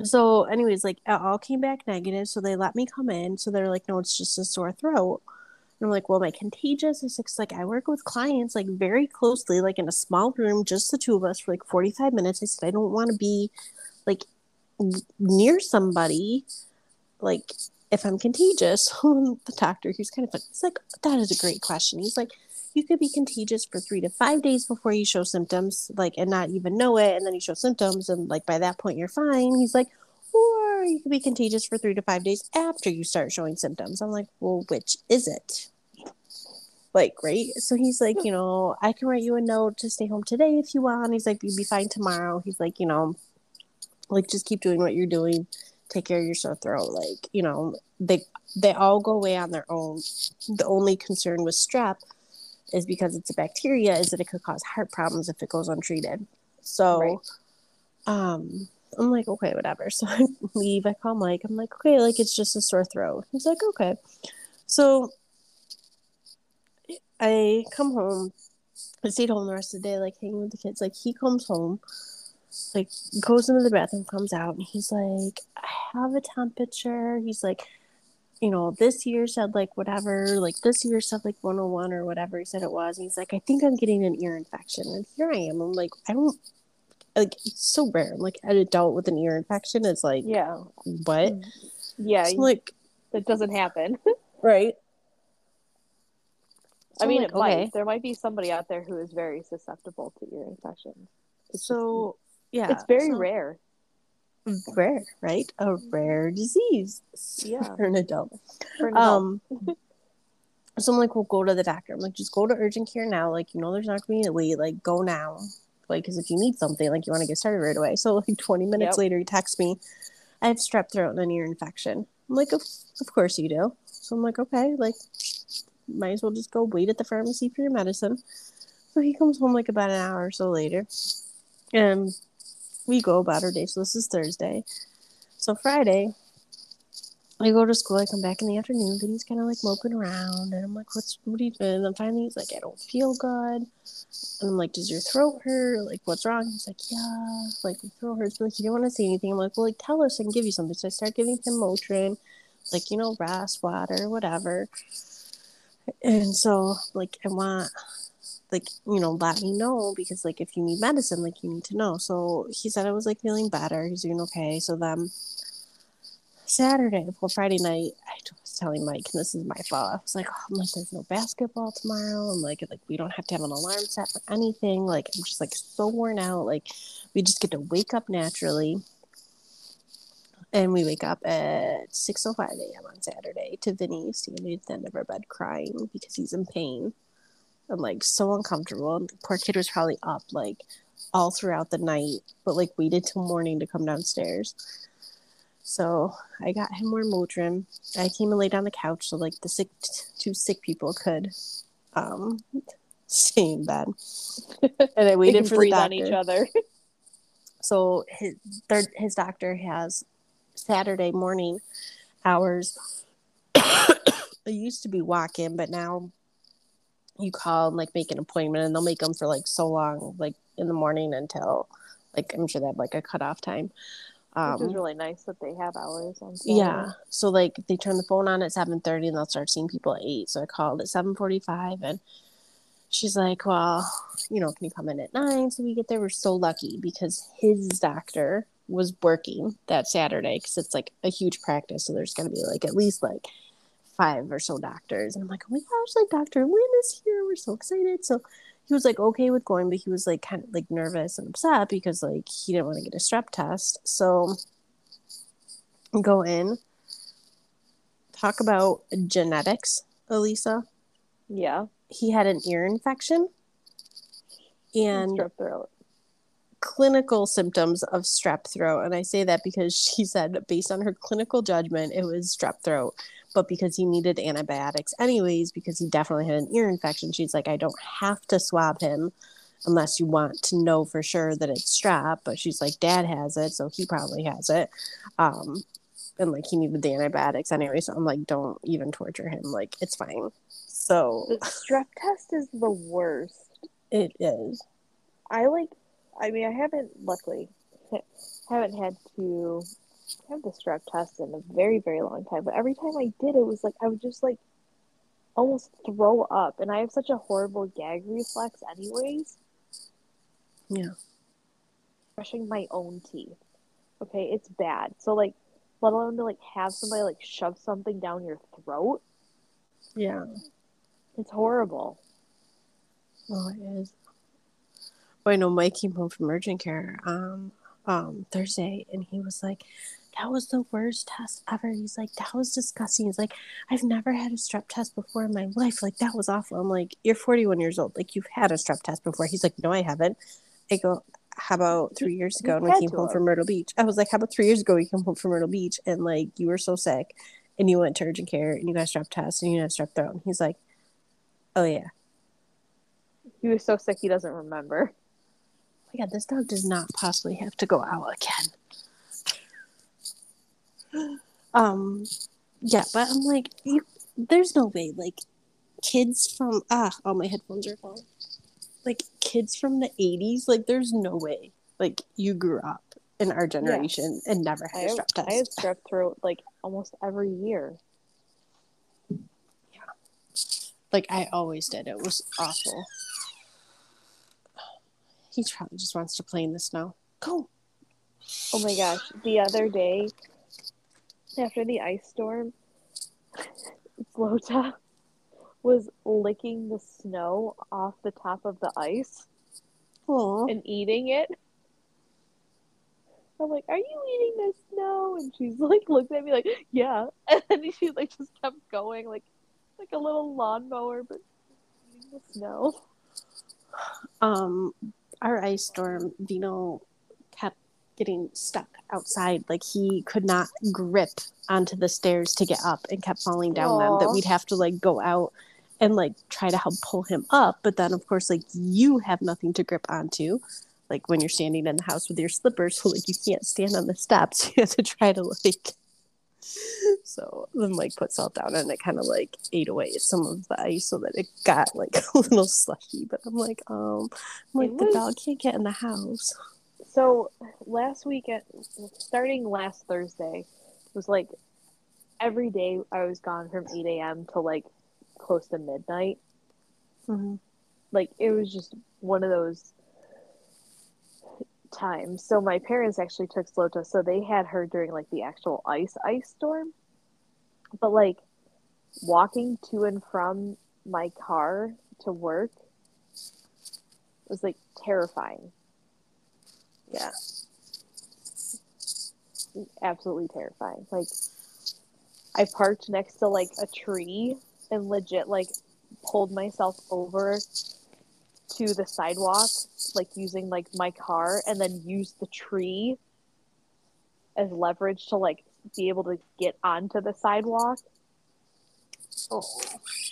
so anyways like it all came back negative so they let me come in so they're like no it's just a sore throat and I'm like, well, I contagious? It's like I work with clients like very closely, like in a small room, just the two of us for like 45 minutes. I said, I don't want to be like near somebody, like if I'm contagious. the doctor, who's kind of fun, he's like, that is a great question. He's like, you could be contagious for three to five days before you show symptoms, like, and not even know it. And then you show symptoms, and like by that point, you're fine. He's like, you could be contagious for three to five days after you start showing symptoms. I'm like, well, which is it? Like, right? So he's like, you know, I can write you a note to stay home today if you want. He's like, you'll be fine tomorrow. He's like, you know, like just keep doing what you're doing. Take care of your sore throat. Like, you know, they they all go away on their own. The only concern with strep is because it's a bacteria, is that it could cause heart problems if it goes untreated. So, right. um, I'm like, okay, whatever. So I leave. I call Mike. I'm like, okay, like it's just a sore throat. He's like, okay. So I come home. I stayed home the rest of the day, like hanging with the kids. Like he comes home, like goes into the bathroom, comes out, and he's like, I have a temperature. He's like, you know, this year said like whatever, like this year said like 101 or whatever he said it was. And he's like, I think I'm getting an ear infection. And here I am. I'm like, I don't, like, it's so rare. Like, an adult with an ear infection is like, Yeah. what? Yeah. So like, that doesn't happen. right. I So I'm mean, like, it might. There might be somebody out there who is very susceptible to ear infections. It's just- So, yeah. it's very so- rare. Rare, right? A rare disease Yeah. for an adult. For an adult. Um, so I'm like, well, go to the doctor. I'm like, just go to urgent care now. Like, you know, there's not going to be a wait. Like, go now. Like, because if you need something, like, you want to get started right away. So, like, 20 minutes Yep. later, he texts me, I have strep throat and an ear infection. I'm like, of, of course you do. So I'm like, okay, like, might as well just go wait at the pharmacy for your medicine. So he comes home like about an hour or so later. And we go about our day. So this is Thursday. So Friday, I go to school. I come back in the afternoon, and he's kind of like moping around, and I'm like, "What's what are you doing?" And finally, he's like, "I don't feel good," and I'm like, "Does your throat hurt? Like, what's wrong?" He's like, "Yeah, like my throat hurts." But like, you don't want to say anything. I'm like, "Well, like, tell us. I can give you something." So I start giving him Motrin, like you know, Ras water, whatever. And so, like, I want, like, you know, let me know because, like, if you need medicine, like, you need to know. So he said I was like feeling better. He's doing okay. So then Saturday, well, Friday night, I was telling Mike, and this is my fault. I was like, oh, I'm like, there's no basketball tomorrow. I'm like, like we don't have to have an alarm set for anything. Like, I'm just like so worn out. Like, we just get to wake up naturally. And we wake up at 6.05 a.m. on Saturday to Vinny standing at the end of our bed crying because he's in pain. I'm like so uncomfortable. And the poor kid was probably up like all throughout the night, but like waited till morning to come downstairs. So I got him more Motrin. I came and laid on the couch so like the sick two sick people could um stay in bed. And I They waited for the breathe doctor. on each other. So his third his doctor has Saturday morning hours. it used to be walk in, but now you call and like make an appointment, and they'll make them for like so long, like in the morning until like I'm sure they have like a cutoff time. Which is Um, really nice that they have hours on. yeah, so like they turn the phone on at seven thirty, and they'll start seeing people at eight. So I called at seven forty five, and she's like, "Well, you know, can you come in at nine so we get there?" We're so lucky because his doctor was working that Saturday because it's like a huge practice, so there's gonna be like at least like five or so doctors, and I'm like, "Oh my gosh, like Doctor Lynn is here! We're so excited!" So he was like okay with going, but he was like kind of like nervous and upset because like he didn't want to get a strep test. So go in, talk about genetics, Elisa. Yeah. He had an ear infection and strep throat. clinical symptoms of strep throat. And I say that because she said, based on her clinical judgment, it was strep throat. But because he needed antibiotics, anyways, because he definitely had an ear infection, she's like, I don't have to swab him unless you want to know for sure that it's strep. But she's like, Dad has it, so he probably has it. Um, and like, he needed the antibiotics anyway. So I'm like, don't even torture him. Like, it's fine. So The strep test is the worst. it is. I like. I mean, I haven't luckily haven't had to have the strep test in a very very long time. But every time I did, it was like I would just like almost throw up, and I have such a horrible gag reflex, anyways. Yeah. Brushing my own teeth. Okay, it's bad. So like, let alone to like have somebody like shove something down your throat. Yeah. It's horrible. Oh, it is. Well, I know Mike came home from urgent care um, um, Thursday, and he was like, "That was the worst test ever." He's like, "That was disgusting." He's like, "I've never had a strep test before in my life. Like that was awful." I'm like, "You're 41 years old. Like you've had a strep test before." He's like, "No, I haven't." I go, "How about three years ago when we came home from Myrtle Beach?" I was like, "How about three years ago we came home from Myrtle Beach and like you were so sick, and you went to urgent care and you got a strep test and you had strep throat?" And he's like, "Oh yeah." He was so sick he doesn't remember. Oh my god, this dog does not possibly have to go out again. Um, yeah, but I'm like, you, there's no way, like, kids from ah, all my headphones are falling. Like kids from the '80s, like, there's no way, like, you grew up in our generation and never had a have, strep I have strep throat like almost every year. Yeah, like I always did. It was awful. He probably just wants to play in the snow. Go. Oh my gosh. The other day, after the ice storm, Flota was licking the snow off the top of the ice Aw. and eating it. I'm like, "Are you eating the snow?" And she's like, looked at me like, "Yeah," and then she like just kept going, like, like a little lawnmower, but eating the snow. Um, our ice storm, Vino getting stuck outside. Like he could not grip onto the stairs to get up and kept falling down them. That we'd have to like go out and like try to help pull him up. But then, of course, like you have nothing to grip onto. Like when you're standing in the house with your slippers, so like you can't stand on the steps. You have to try to like. So then, like, put salt down, and it kind of like ate away some of the ice, so that it got like a little slushy. But I'm like, um, I'm like It the dog can't get in the house. So last weekend, starting last Thursday, was like every day I was gone from 8 a.m. to like close to midnight. Mm-hmm. Like it was just one of those times. So my parents actually took Slota, so they had her during like the actual ice ice storm. But like walking to and from my car to work was like terrifying. Yeah. Absolutely terrifying. Like I parked next to like a tree and legit like pulled myself over to the sidewalk like using like my car and then used the tree as leverage to like be able to get onto the sidewalk Oh,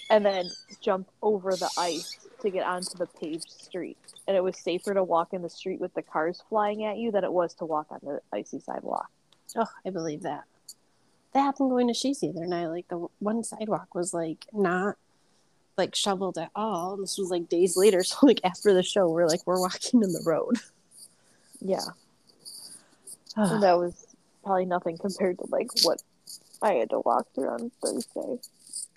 and then jump over the ice to get onto the paved street. And it was safer to walk in the street with the cars flying at you than it was to walk on the icy sidewalk. oh, I believe that. That happened going to She's the other night. Like the one sidewalk was like not like shoveled at all. This was like days later. So like after the show, we're like we're walking in the road. Yeah. And that was probably nothing compared to like what I had to walk through on Thursday.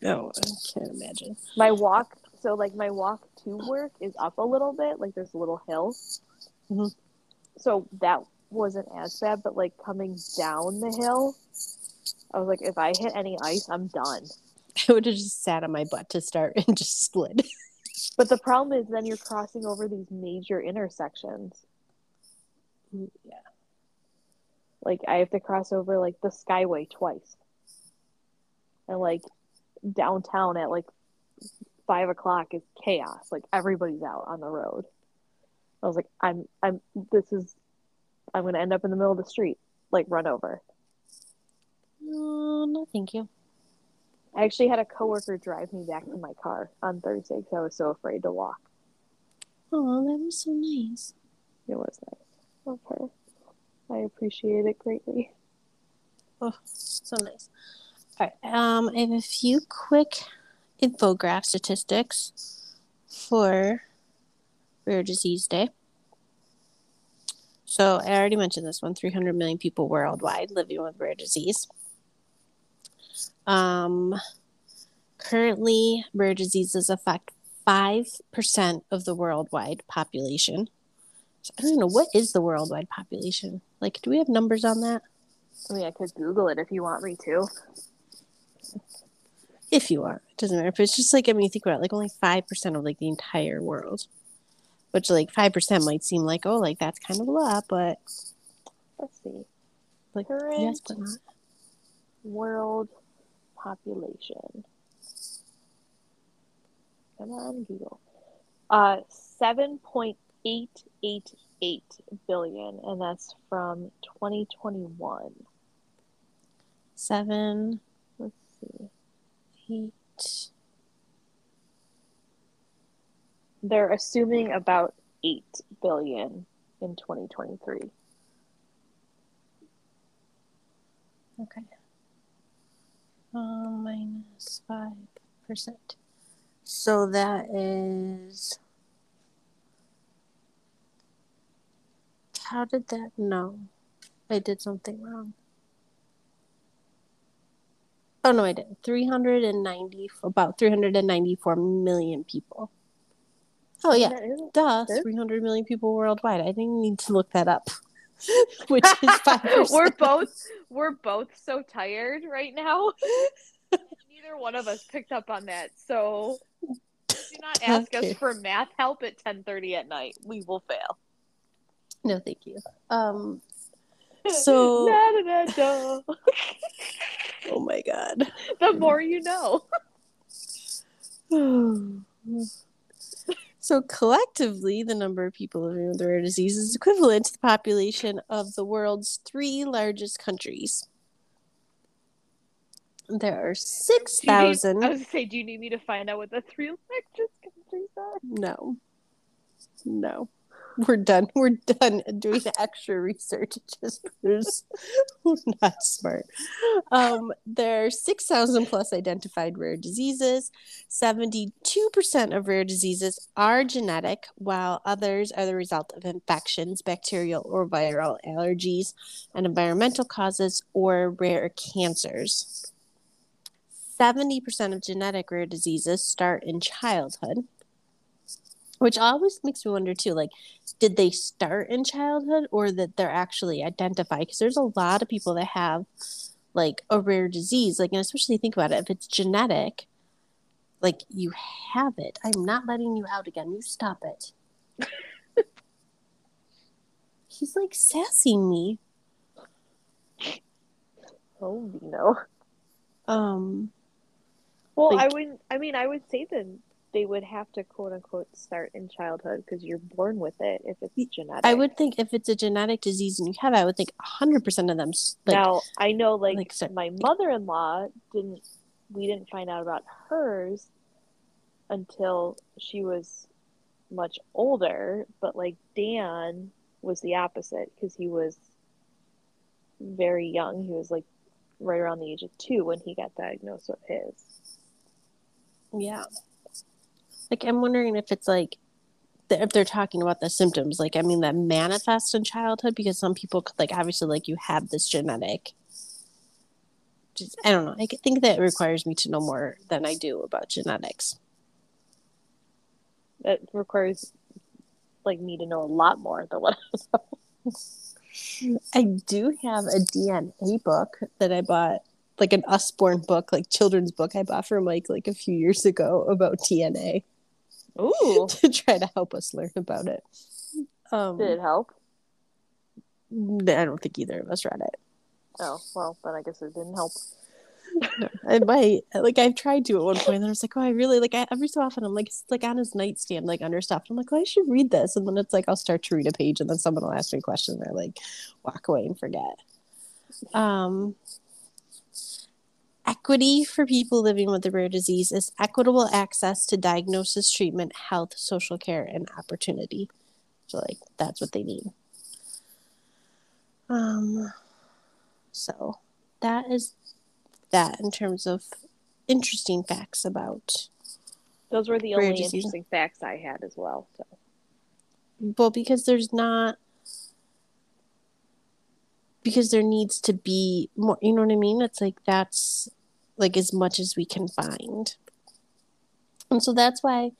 oh, I can't imagine. My walk, so like my walk to work is up a little bit, like there's a little hill. Mhm. So that wasn't as bad, but like coming down the hill, I was like, if I hit any ice, I'm done. I would have just sat on my butt to start and just slid. But the problem is then you're crossing over these major intersections. yeah. Like I have to cross over like the Skyway twice. And like downtown at like five o'clock is chaos. Like everybody's out on the road. I was like, I'm I'm this is I'm gonna end up in the middle of the street, like run over. No, no, thank you. I actually had a coworker drive me back to my car on Thursday because I was so afraid to walk. Oh, that was so nice. It was nice of her. I appreciate it greatly. Oh, so nice. All right. Um, I have a few quick infograph statistics for Rare Disease Day. So I already mentioned this one: 300 million people worldwide living with rare disease. Um, currently, rare diseases affect five percent of the worldwide population. So I don't know what is the worldwide population. Like, do we have numbers on that? I mean, I could Google it if you want me to. If you are. It doesn't matter. But it's just like I mean, you think about it, like only five percent of like the entire world, which like five percent might seem like oh, like that's kind of a lot, but Let's see. like Current yes, but not. world population. Come on, Google. Uh, seven point eight eight eight billion, and that's from twenty twenty one. Seven, Let's see. Eight. They're assuming about eight billion in twenty twenty three. Okay. Um, minus five percent. So that is. How did that? No, I did something wrong. Oh no, I did. 390 about 394 million people. Oh yeah. Duh, 300 million people worldwide. I didn't need to look that up. Which is 5%. we're both we're both so tired right now. Neither one of us picked up on that. So do not ask Okay. us for math help at 10:30 at night. We will fail. No, thank you. Um So- oh my god. the more you know. so collectively, the number of people living with rare disease is equivalent to the population of the world's three largest countries. There are six Do you need- thousand. I was gonna say, do you need me to find out what the three largest countries are? No, no, we're done. We're done doing extra research. It just proves not smart. Um, there are six thousand plus identified rare diseases. Seventy-two percent of rare diseases are genetic, while others are the result of infections, bacterial or viral allergies, and environmental causes or rare cancers. 70% of genetic rare diseases start in childhood, which always makes me wonder too like, did they start in childhood or that they're actually identified? Because there's a lot of people that have like a rare disease, like, and especially think about it, if it's genetic, like you have it. I'm not letting you out again. You stop it. He's like sassing me. Oh, you know. Um, Well, Like- I wouldn't. I mean, I would say that they would have to quote unquote start in childhood because you're born with it if it's genetic. I would think if it's a genetic disease and you have it, I would think 100% of them like now I know, like, like, so- my mother-in-law didn't. We didn't find out about hers until she was much older. But like Dan was the opposite because he was very young. He was like right around the age of two when he got diagnosed with his. Yeah. Like I'm wondering if it's like if they're talking about the symptoms, like I mean that manifest in childhood because some people could like obviously like you have this genetic. Just I don't know. I think that requires me to know more than I do about genetics. That requires like me to know a lot more than what I know. I do have a DNA book that I bought, like an Usborne book, like children's book I bought from Mike like a few years ago about DNA Ooh, to try to help us learn about it. Um, did it help? I don't think either of us read it. Oh, well, then I guess it didn't help. I might like I've tried to at one point, and I was like, oh, I really like. I, every so often, I'm like, it's like on his nightstand, like under stuff. I'm like, oh, I should read this, and then it's like I'll start to read a page, and then someone will ask me a question, and I like walk away and forget. Um, equity for people living with a rare disease is equitable access to diagnosis, treatment, health, social care, and opportunity. So, like, that's what they need. Um, so that is that in terms of interesting facts about Those were the only disease. interesting facts I had as well. So well because there's not because there needs to be more you know what i mean it's like that's like as much as we can find. And so that's why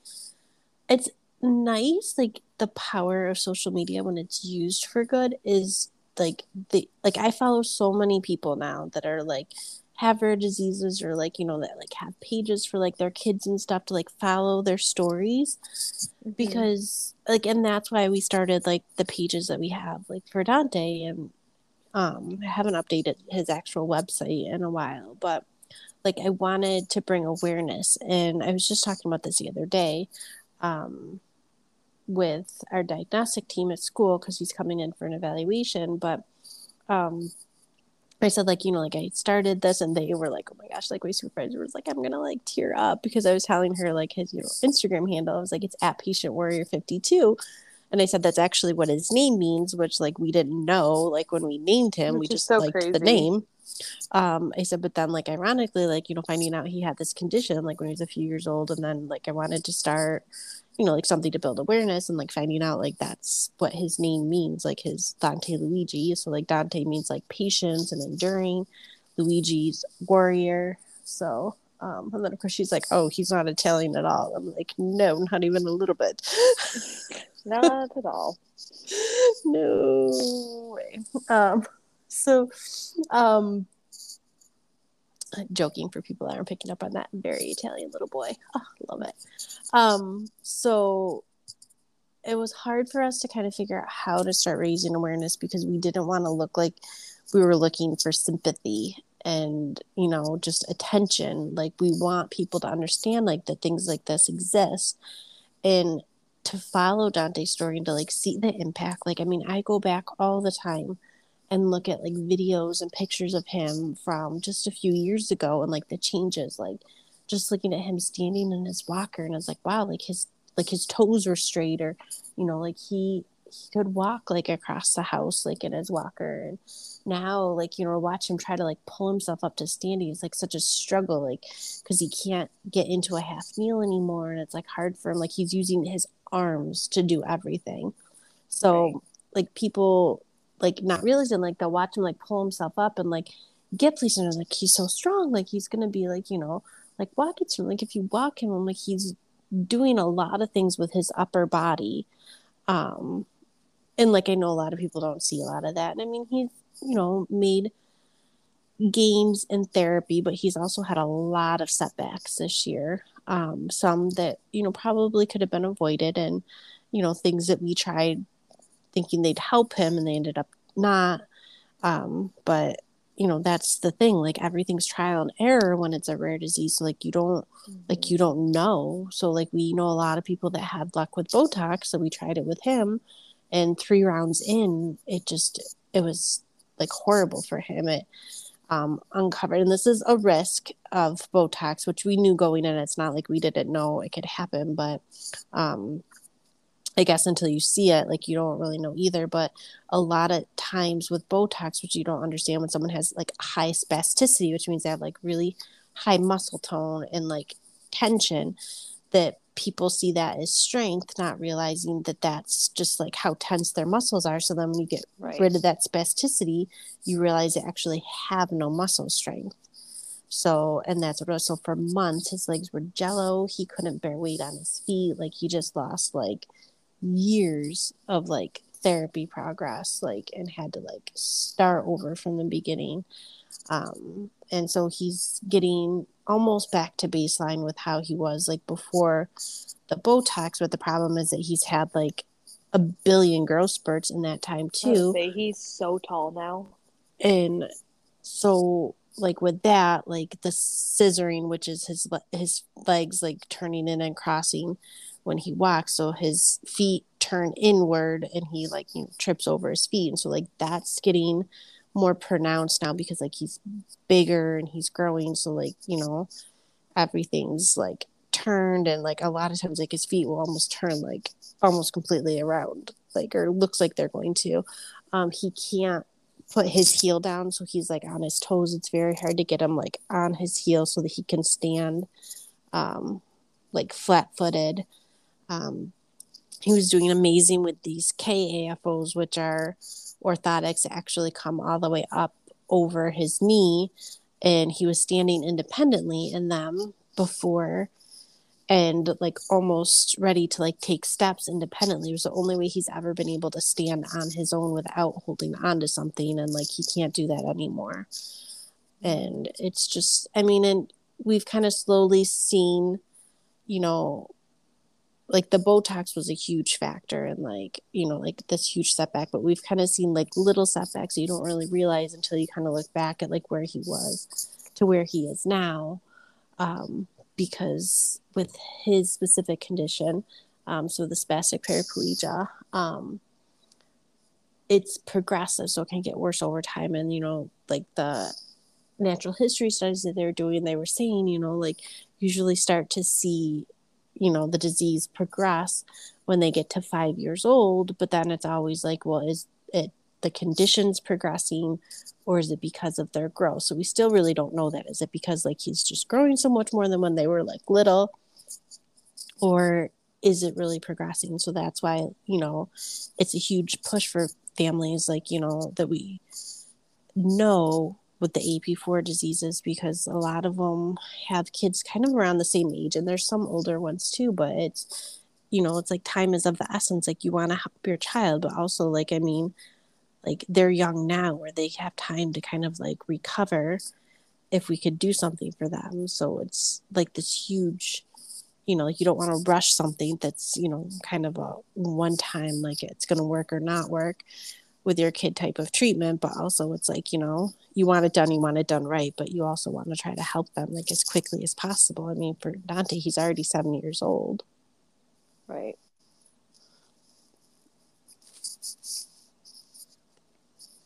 it's nice like the power of social media when it's used for good is like the like i follow so many people now that are like have rare diseases or like you know that like have pages for like their kids and stuff to like follow their stories. Because like and that's why we started like the pages that we have like for Dante and um I haven't updated his actual website in a while but like I wanted to bring awareness and I was just talking about this the other day um with our diagnostic team at school because he's coming in for an evaluation but um I said like you know like I started this and they were like oh my gosh like my supervisor was like I'm gonna like tear up because I was telling her like his you know Instagram handle. I was like it's at patient warrior 52 and I said that's actually what his name means which like we didn't know like when we named him we Which is just so liked the name. Um I said but then like ironically like you know finding out he had this condition like when he was a few years old and then like I wanted to start you know like something to build awareness and like finding out like that's what his name means like his Dante Luigi. So like Dante means like patience and enduring. Luigi's warrior. So, um, and then of course she's like, "Oh, he's not Italian at all." I'm like, "No, not even a little bit." Not at all. no way. Um, so, um, joking for people that aren't picking up on that very Italian little boy. Oh, love it. Um, so it was hard for us to kind of figure out how to start raising awareness because we didn't want to look like we were looking for sympathy and you know just attention. Like we want people to understand like that things like this exist. And to follow dante's story and to like see the impact like i mean i go back all the time and look at like videos and pictures of him from just a few years ago and like the changes like just looking at him standing in his walker and it's like wow like his like his toes were straight or you know like he he could walk like across the house like in his walker and now like you know watch him try to like pull himself up to standing. It's like such a struggle like because he can't get into a half kneel anymore and it's like hard for him. Like he's using his arms to do everything. So right. like people like not realizing like they'll watch him like pull himself up and like get places and like he's so strong like he's gonna be like you know like walk it to him. Like if you walk him I'm like he's doing a lot of things with his upper body. Um and like I know a lot of people don't see a lot of that and I mean he's you know made gains in therapy but he's also had a lot of setbacks this year. Um some that you know probably could have been avoided and you know things that we tried thinking they'd help him and they ended up not. Um but you know that's the thing like everything's trial and error when it's a rare disease so like you don't mm-hmm. like you don't know. So like we know a lot of people that had luck with botox so we tried it with him and three rounds in it just it was like horrible for him it um, uncovered and this is a risk of botox which we knew going in it's not like we didn't know it could happen but um, I guess until you see it, like you don't really know either. But a lot of times with Botox, which you don't understand when someone has like high spasticity, which means they have like really high muscle tone and like tension, that people see that as strength, not realizing that that's just like how tense their muscles are. So then when you get right. rid of that spasticity, you realize they actually have no muscle strength. So, and that's what. So for months, his legs were jello. He couldn't bear weight on his feet. Like he just lost like years of like therapy progress like and had to like start over from the beginning um and so he's getting almost back to baseline with how he was like before the botox but the problem is that he's had like a billion growth spurts in that time too. say he's so tall now. And so like with that like the scissoring which is his his legs like turning in and crossing when he walks so his feet turn inward and he like you know, trips over his feet. And so like that's getting more pronounced now because like he's bigger and he's growing. So like you know everything's like turned and like a lot of times like his feet will almost turn like almost completely around like or looks like they're going to. Um he can't put his heel down. So he's like on his toes. It's very hard to get him like on his heel so that he can stand um like flat footed um, he was doing amazing with these KAFOs, which are orthotics actually come all the way up over his knee. And he was standing independently in them before and like almost ready to like take steps independently. It was the only way he's ever been able to stand on his own without holding on to something. And like he can't do that anymore. And it's just, I mean, and we've kind of slowly seen, you know, like the Botox was a huge factor and like, you know, like this huge setback, but we've kind of seen like little setbacks you don't really realize until you kind of look back at like where he was to where he is now. Um, because with his specific condition, um, so the spastic paraplegia, um, it's progressive, so it can get worse over time. And, you know, like the natural history studies that they're doing, they were saying, you know, like usually start to see you know the disease progress when they get to five years old but then it's always like well is it the conditions progressing or is it because of their growth? So we still really don't know that. Is it because like he's just growing so much more than when they were like little? Or is it really progressing? So that's why you know it's a huge push for families like you know that we know with the AP4 diseases because a lot of them have kids kind of around the same age and there's some older ones too but it's you know it's like time is of the essence like you want to help your child but also like i mean like they're young now where they have time to kind of like recover if we could do something for them so it's like this huge you know like you don't want to rush something that's you know kind of a one time like it's going to work or not work with your kid type of treatment but also it's like you know you want it done you want it done right but you also want to try to help them like as quickly as possible. I mean for dante he's already seven years old. Right.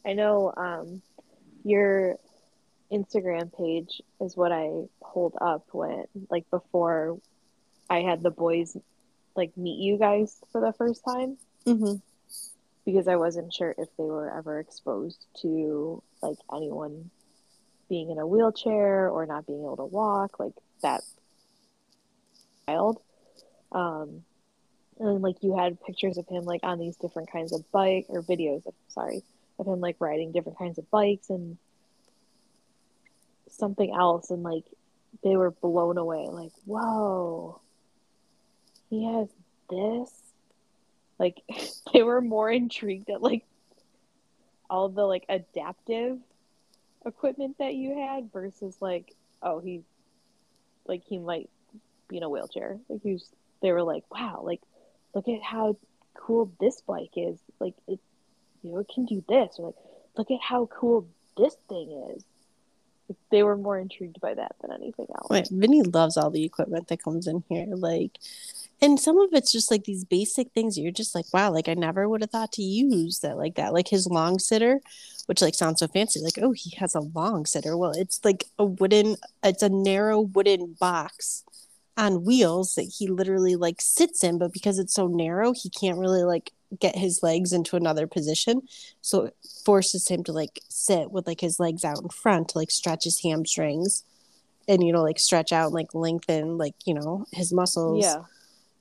I know um your instagram page is what i hold up when like before i had the boys like meet you guys for the first time. Mm-hmm because I wasn't sure if they were ever exposed to like anyone being in a wheelchair or not being able to walk, like that child. Um, and like you had pictures of him like on these different kinds of bike or videos of sorry of him like riding different kinds of bikes and something else and like they were blown away like whoa he has this like they were more intrigued at like all the like adaptive equipment that you had versus like oh he like he might be in a wheelchair. Like he was, they were like wow like look at how cool this bike is. Like it you know it can do this. Or like look at how cool this thing is they were more intrigued by that than anything else. Vinny loves all the equipment that comes in here. Like, and some of it's just like these basic things you're just like wow like i never would have thought to use that like that like his long sitter which like sounds so fancy like oh he has a long sitter well it's like a wooden it's a narrow wooden box on wheels that he literally like sits in but because it's so narrow he can't really like get his legs into another position. So it forces him to like sit with like his legs out in front to like stretch his hamstrings and you know like stretch out and like lengthen like you know his muscles. Yeah.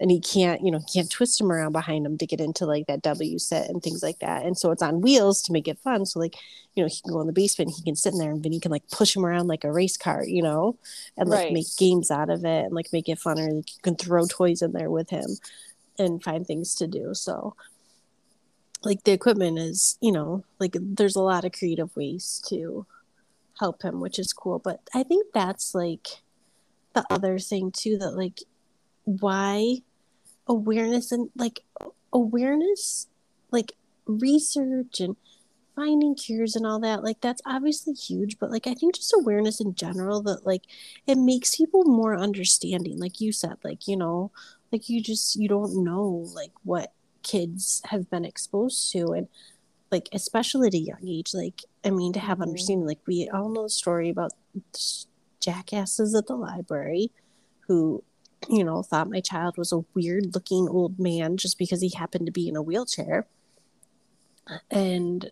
And he can't you know he can't twist him around behind him to get into like that w sit and things like that. And so it's on wheels to make it fun. So like you know he can go in the basement he can sit in there and then he can like push him around like a race car you know and like Right. make games out of it and like make it fun or like, you can throw toys in there with him and find things to do. So like the equipment is you know like there's a lot of creative ways to help him which is cool. But i think that's like the other thing too that like why awareness and like awareness like research and finding cures and all that like that's obviously huge. But like i think just awareness in general that like it makes people more understanding like you said like you know like you just you don't know like what kids have been exposed to and like especially at a young age like i mean to have Mhm. understanding like we all know the story about jackasses at the library who you know thought my child was a weird looking old man just because he happened to be in a wheelchair. And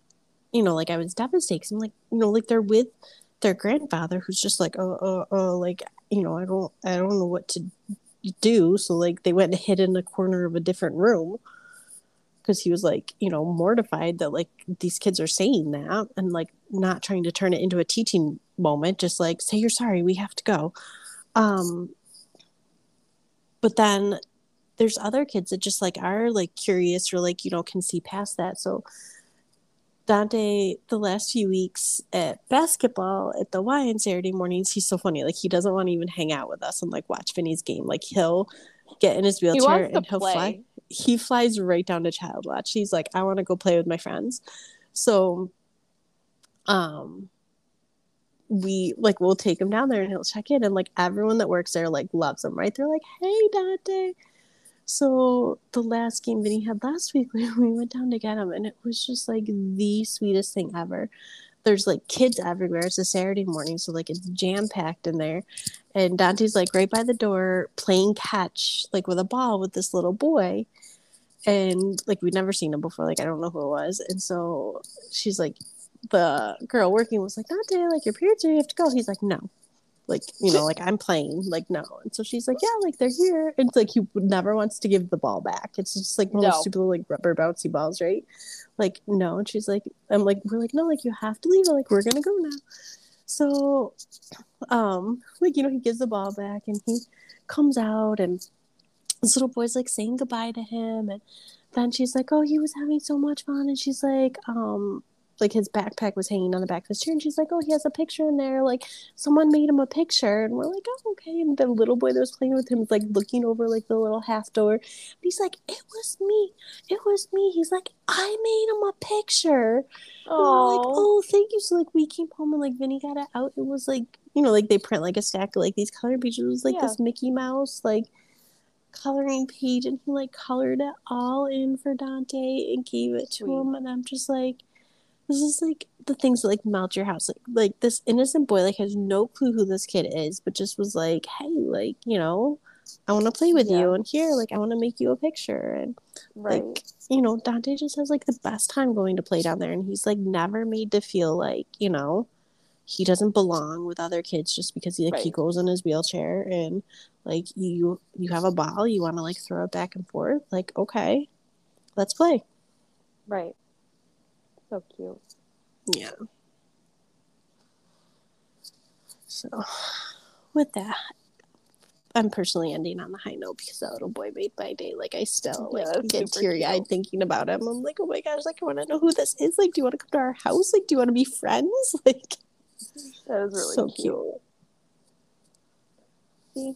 you know like i was devastated 'cause i'm like you know like they're with their grandfather who's just like oh oh oh like you know i don't i don't know what to do. So like they went and hid in a corner of a different room because he was like you know mortified that like these kids are saying that and like not trying to turn it into a teaching moment just like say you're sorry we have to go um but then there's other kids that just like are like curious or like you know can see past that so Dante, the last few weeks at basketball at the Y on Saturday mornings, he's so funny. Like he doesn't want to even hang out with us and like watch Vinny's game. Like he'll get in his wheelchair to and he'll play. fly. He flies right down to Child Watch. He's like, I want to go play with my friends. So, um, we like we'll take him down there and he'll check in and like everyone that works there like loves him, right? They're like, Hey Dante. So the last game Vinny had last week, we we went down to get him, and it was just like the sweetest thing ever. There's like kids everywhere. It's a Saturday morning, so like it's jam packed in there. And Dante's like right by the door playing catch, like with a ball with this little boy. And like we'd never seen him before, like I don't know who it was. And so she's like, the girl working was like, Dante, like your parents are, you have to go. He's like, no, like you know, like I'm playing, like no. And so she's like, yeah, like they're here. And it's like he never wants to give the ball back. It's just like one of No. those stupid like rubber bouncy balls, right? Like no. And she's like, I'm like, we're like, no, like you have to leave. Like we're gonna go now. So, um, like you know, he gives the ball back and he comes out and this little boy's like saying goodbye to him and then she's like, Oh, he was having so much fun and she's like, um, like his backpack was hanging on the back of his chair and she's like, Oh, he has a picture in there, like someone made him a picture and we're like, Oh, okay. And the little boy that was playing with him was like looking over like the little half door. And he's like, It was me. It was me. He's like, I made him a picture. Oh, like, oh, thank you. So like we came home and like Vinny got it out. It was like you know, like they print like a stack of like these color pictures It was like yeah. this Mickey Mouse like coloring page, and he like colored it all in for Dante and gave it to Sweet. him. And I'm just like, this is like the things that like melt your house. Like, like this innocent boy like has no clue who this kid is, but just was like, hey, like you know. I want to play with yeah. you, and here, like, I want to make you a picture, and right. like, you know, Dante just has like the best time going to play down there, and he's like never made to feel like, you know, he doesn't belong with other kids just because he like right. he goes in his wheelchair and like you you have a ball you want to like throw it back and forth like okay let's play. Right. So cute. Yeah. So with that i'm personally ending on the high note because that little boy made my day. Like i still like yeah, get teary-eyed thinking about him. I'm like oh my gosh like i want to know who this is. Like do you want to come to our house? Like do you want to be friends? Like that was really so cute. cute. See,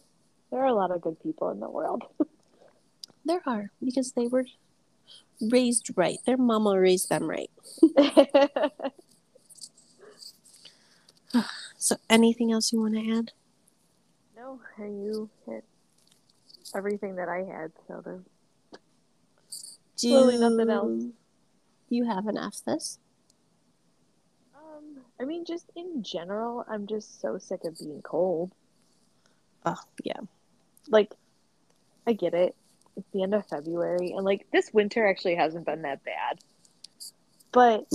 there are a lot of good people in the world. there are because they were raised right. Their mama raised them right. so, anything else you want to add? No, you hit everything that I had. So there's Do really nothing else. You have an F this? Um, I mean, just in general, I'm just so sick of being cold. Oh, yeah. Like, I get it. It's the end of February, and like this winter actually hasn't been that bad. But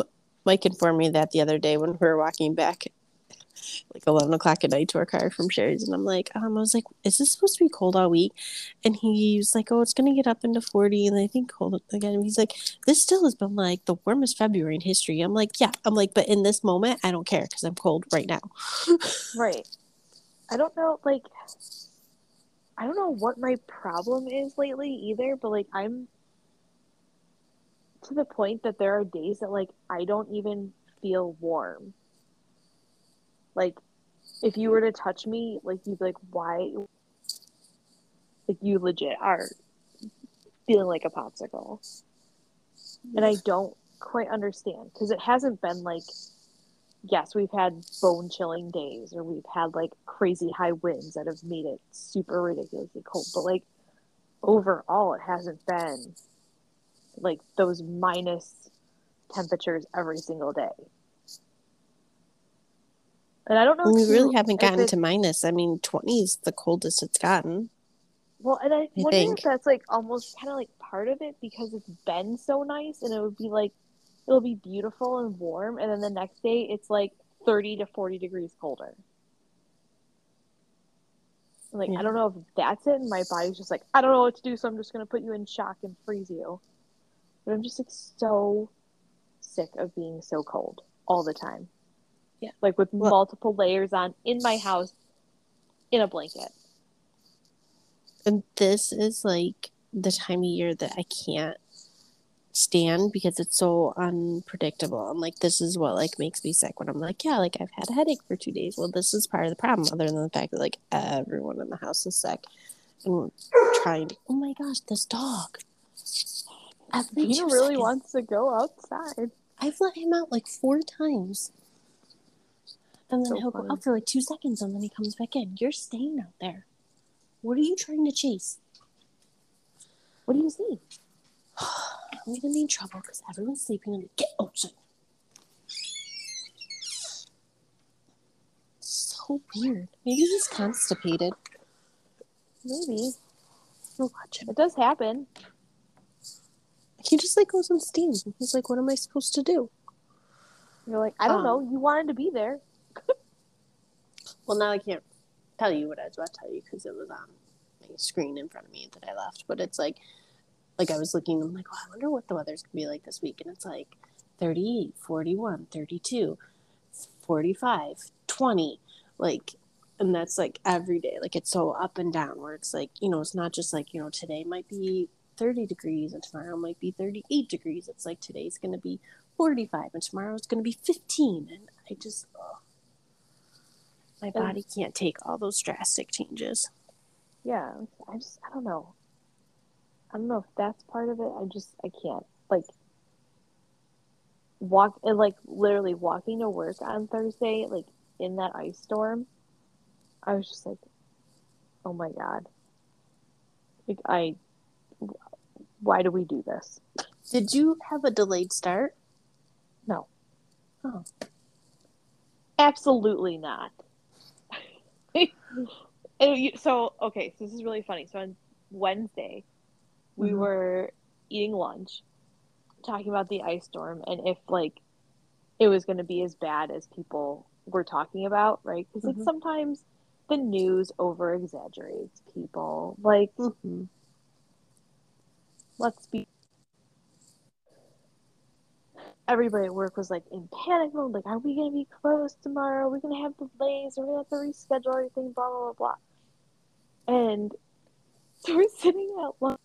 Mike informed me that the other day when we were walking back like 11 o'clock at night to our car from Sherry's. And I'm like, um, I was like, is this supposed to be cold all week? And he was like, oh, it's going to get up into 40 and I think cold again. And he's like, this still has been like the warmest February in history. I'm like, yeah. I'm like, but in this moment, I don't care because I'm cold right now. right. I don't know, like, I don't know what my problem is lately either, but like, I'm to the point that there are days that like I don't even feel warm like, if you were to touch me, like you'd be like, why? Like you legit are feeling like a popsicle, and I don't quite understand because it hasn't been like. Yes, we've had bone chilling days, or we've had like crazy high winds that have made it super ridiculously cold. But like overall, it hasn't been like those minus temperatures every single day. And I don't know. We really haven't gotten to minus. I mean, 20 is the coldest it's gotten. Well, and I, I wonder think. if that's like almost kind of like part of it because it's been so nice and it would be like, it'll be beautiful and warm. And then the next day it's like 30 to 40 degrees colder. Like, yeah. I don't know if that's it. And my body's just like, I don't know what to do. So I'm just going to put you in shock and freeze you. But I'm just like so sick of being so cold all the time. Yeah. Like with well, multiple layers on in my house in a blanket. And this is like the time of year that I can't stand because it's so unpredictable. I'm like, this is what like makes me sick when I'm like, yeah, like I've had a headache for two days. Well, this is part of the problem, other than the fact that like everyone in the house is sick and trying to. Oh my gosh, this dog. He really wants to go outside. I've let him out like four times. And then so he'll funny. go out for like two seconds and then he comes back in. You're staying out there. What are you trying to chase? What do you see? I'm gonna be in trouble because everyone's sleeping and get outside. So weird. Maybe he's constipated. Maybe. We'll watch him. It does happen. He just like goes and steam. He's like, "What am I supposed to do?" You're like, "I don't um, know. You wanted to be there." Well, now I can't tell you what I was about to tell you because it was on my screen in front of me that I left. But it's like, like I was looking, I'm like, oh, I wonder what the weather's gonna be like this week, and it's like 38, 41, 32. 45, 20. Like, and that's like every day. Like, it's so up and down where it's like, you know, it's not just like, you know, today might be 30 degrees and tomorrow might be 38 degrees. It's like today's going to be 45 and tomorrow it's going to be 15. And I just, my body can't take all those drastic changes. Yeah, I just, I don't know. I don't know if that's part of it. I just, I can't. Like, walk, and like, literally walking to work on Thursday, like, in that ice storm, I was just like, oh my God. Like, I, why do we do this? Did you have a delayed start? No. Oh. Absolutely not. so, okay, so this is really funny. So on Wednesday, we Mhm. were eating lunch, talking about the ice storm and if like it was going to be as bad as people were talking about, right? Because Mhm. like sometimes the news over exaggerates people. Like, Mm-hmm. let's be everybody at work was like in panic mode like are we gonna be closed tomorrow? Are we gonna have delays? Are we gonna have to reschedule everything? Blah blah blah blah. And so we're sitting at lunch.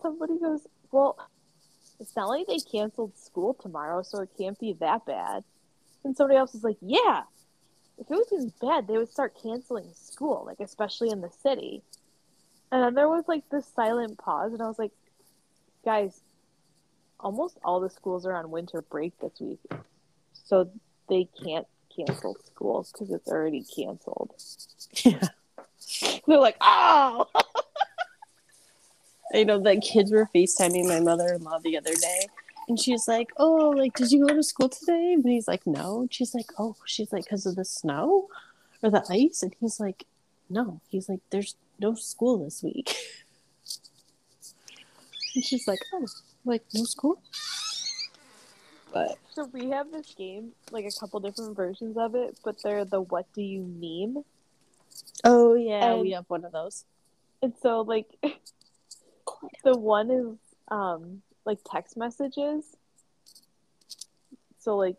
Somebody goes well it's not like they canceled school tomorrow so it can't be that bad. And somebody else was like yeah if it was as bad they would start canceling school like especially in the city. And then there was like this silent pause and i was like guys almost all the schools are on winter break this week, so they can't cancel school because it's already canceled. Yeah. They're like, oh, you know that kids were FaceTiming my mother in law the other day. And she's like, Oh, like, did you go to school today? And he's like, No. And she's like, Oh, she's like, because of the snow or the ice? And he's like, No. He's like, There's no school this week. And she's like, Oh, like, no school? But so we have this game, like a couple different versions of it, but they're the "What do you meme?" oh, yeah, And- we have one of those. And so, like, the one is um like text messages. So like,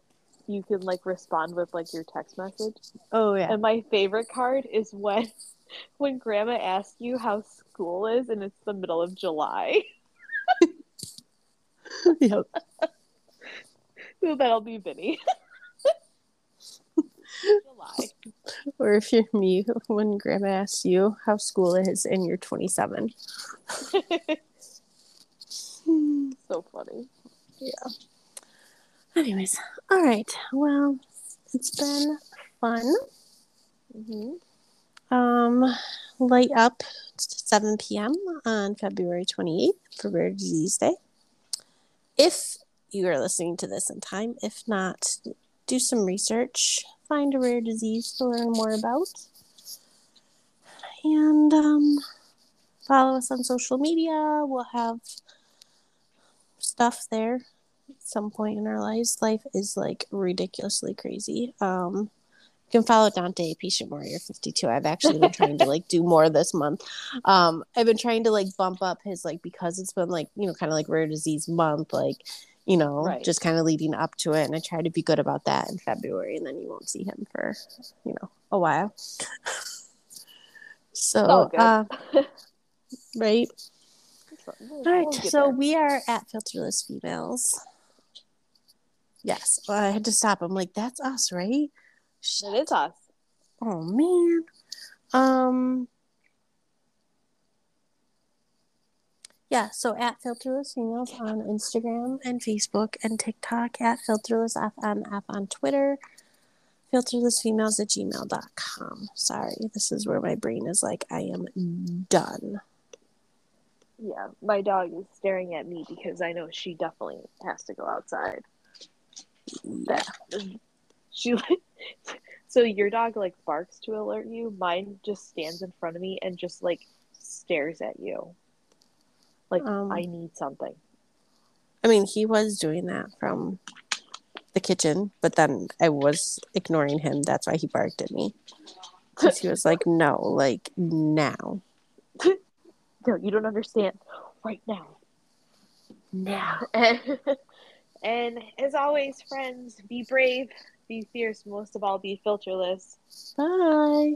you can like respond with like your text message. Oh, yeah. And my favorite card is when when grandma asks you how school is and it's the middle of July. yep. So that'll be Vinny. July. Or if you're me, when grandma asks you how school is and you're 27. so funny. Yeah. Anyways, all right. Well, it's been fun. hmm Um, light up to 7 p.m. on February 28th for Rare Disease Day. If you are listening to this in time, if not, do some research, find a rare disease to learn more about, and um, follow us on social media. We'll have stuff there at some point in our lives. Life is like ridiculously crazy. Um, you can follow Dante Patient Warrior 52. I've actually been trying to like do more this month. Um, I've been trying to like bump up his like because it's been like, you know, kind of like rare disease month, like, you know, Right. just kind of leading up to it. And I try to be good about that in February and then you won't see him for, you know, a while. so, uh, right. We'll- All right, we'll so there. we are at Filterless Females. Yes, well, I had to stop. I'm like, that's us, right? Shit. it is us. Oh man. Um. Yeah, so at Filterless Females on Instagram and Facebook and TikTok, at Filterless FMF on Twitter, filterlessfemales at gmail.com. Sorry, this is where my brain is like, I am done. Yeah, my dog is staring at me because I know she definitely has to go outside. Yeah. She so your dog like barks to alert you. Mine just stands in front of me and just like stares at you. Like Um, I need something. I mean, he was doing that from the kitchen, but then I was ignoring him. That's why he barked at me. Because he was like, no, like now. No, you don't understand. Right now. Now. And, and as always, friends, be brave, be fierce. Most of all, be filterless. Bye.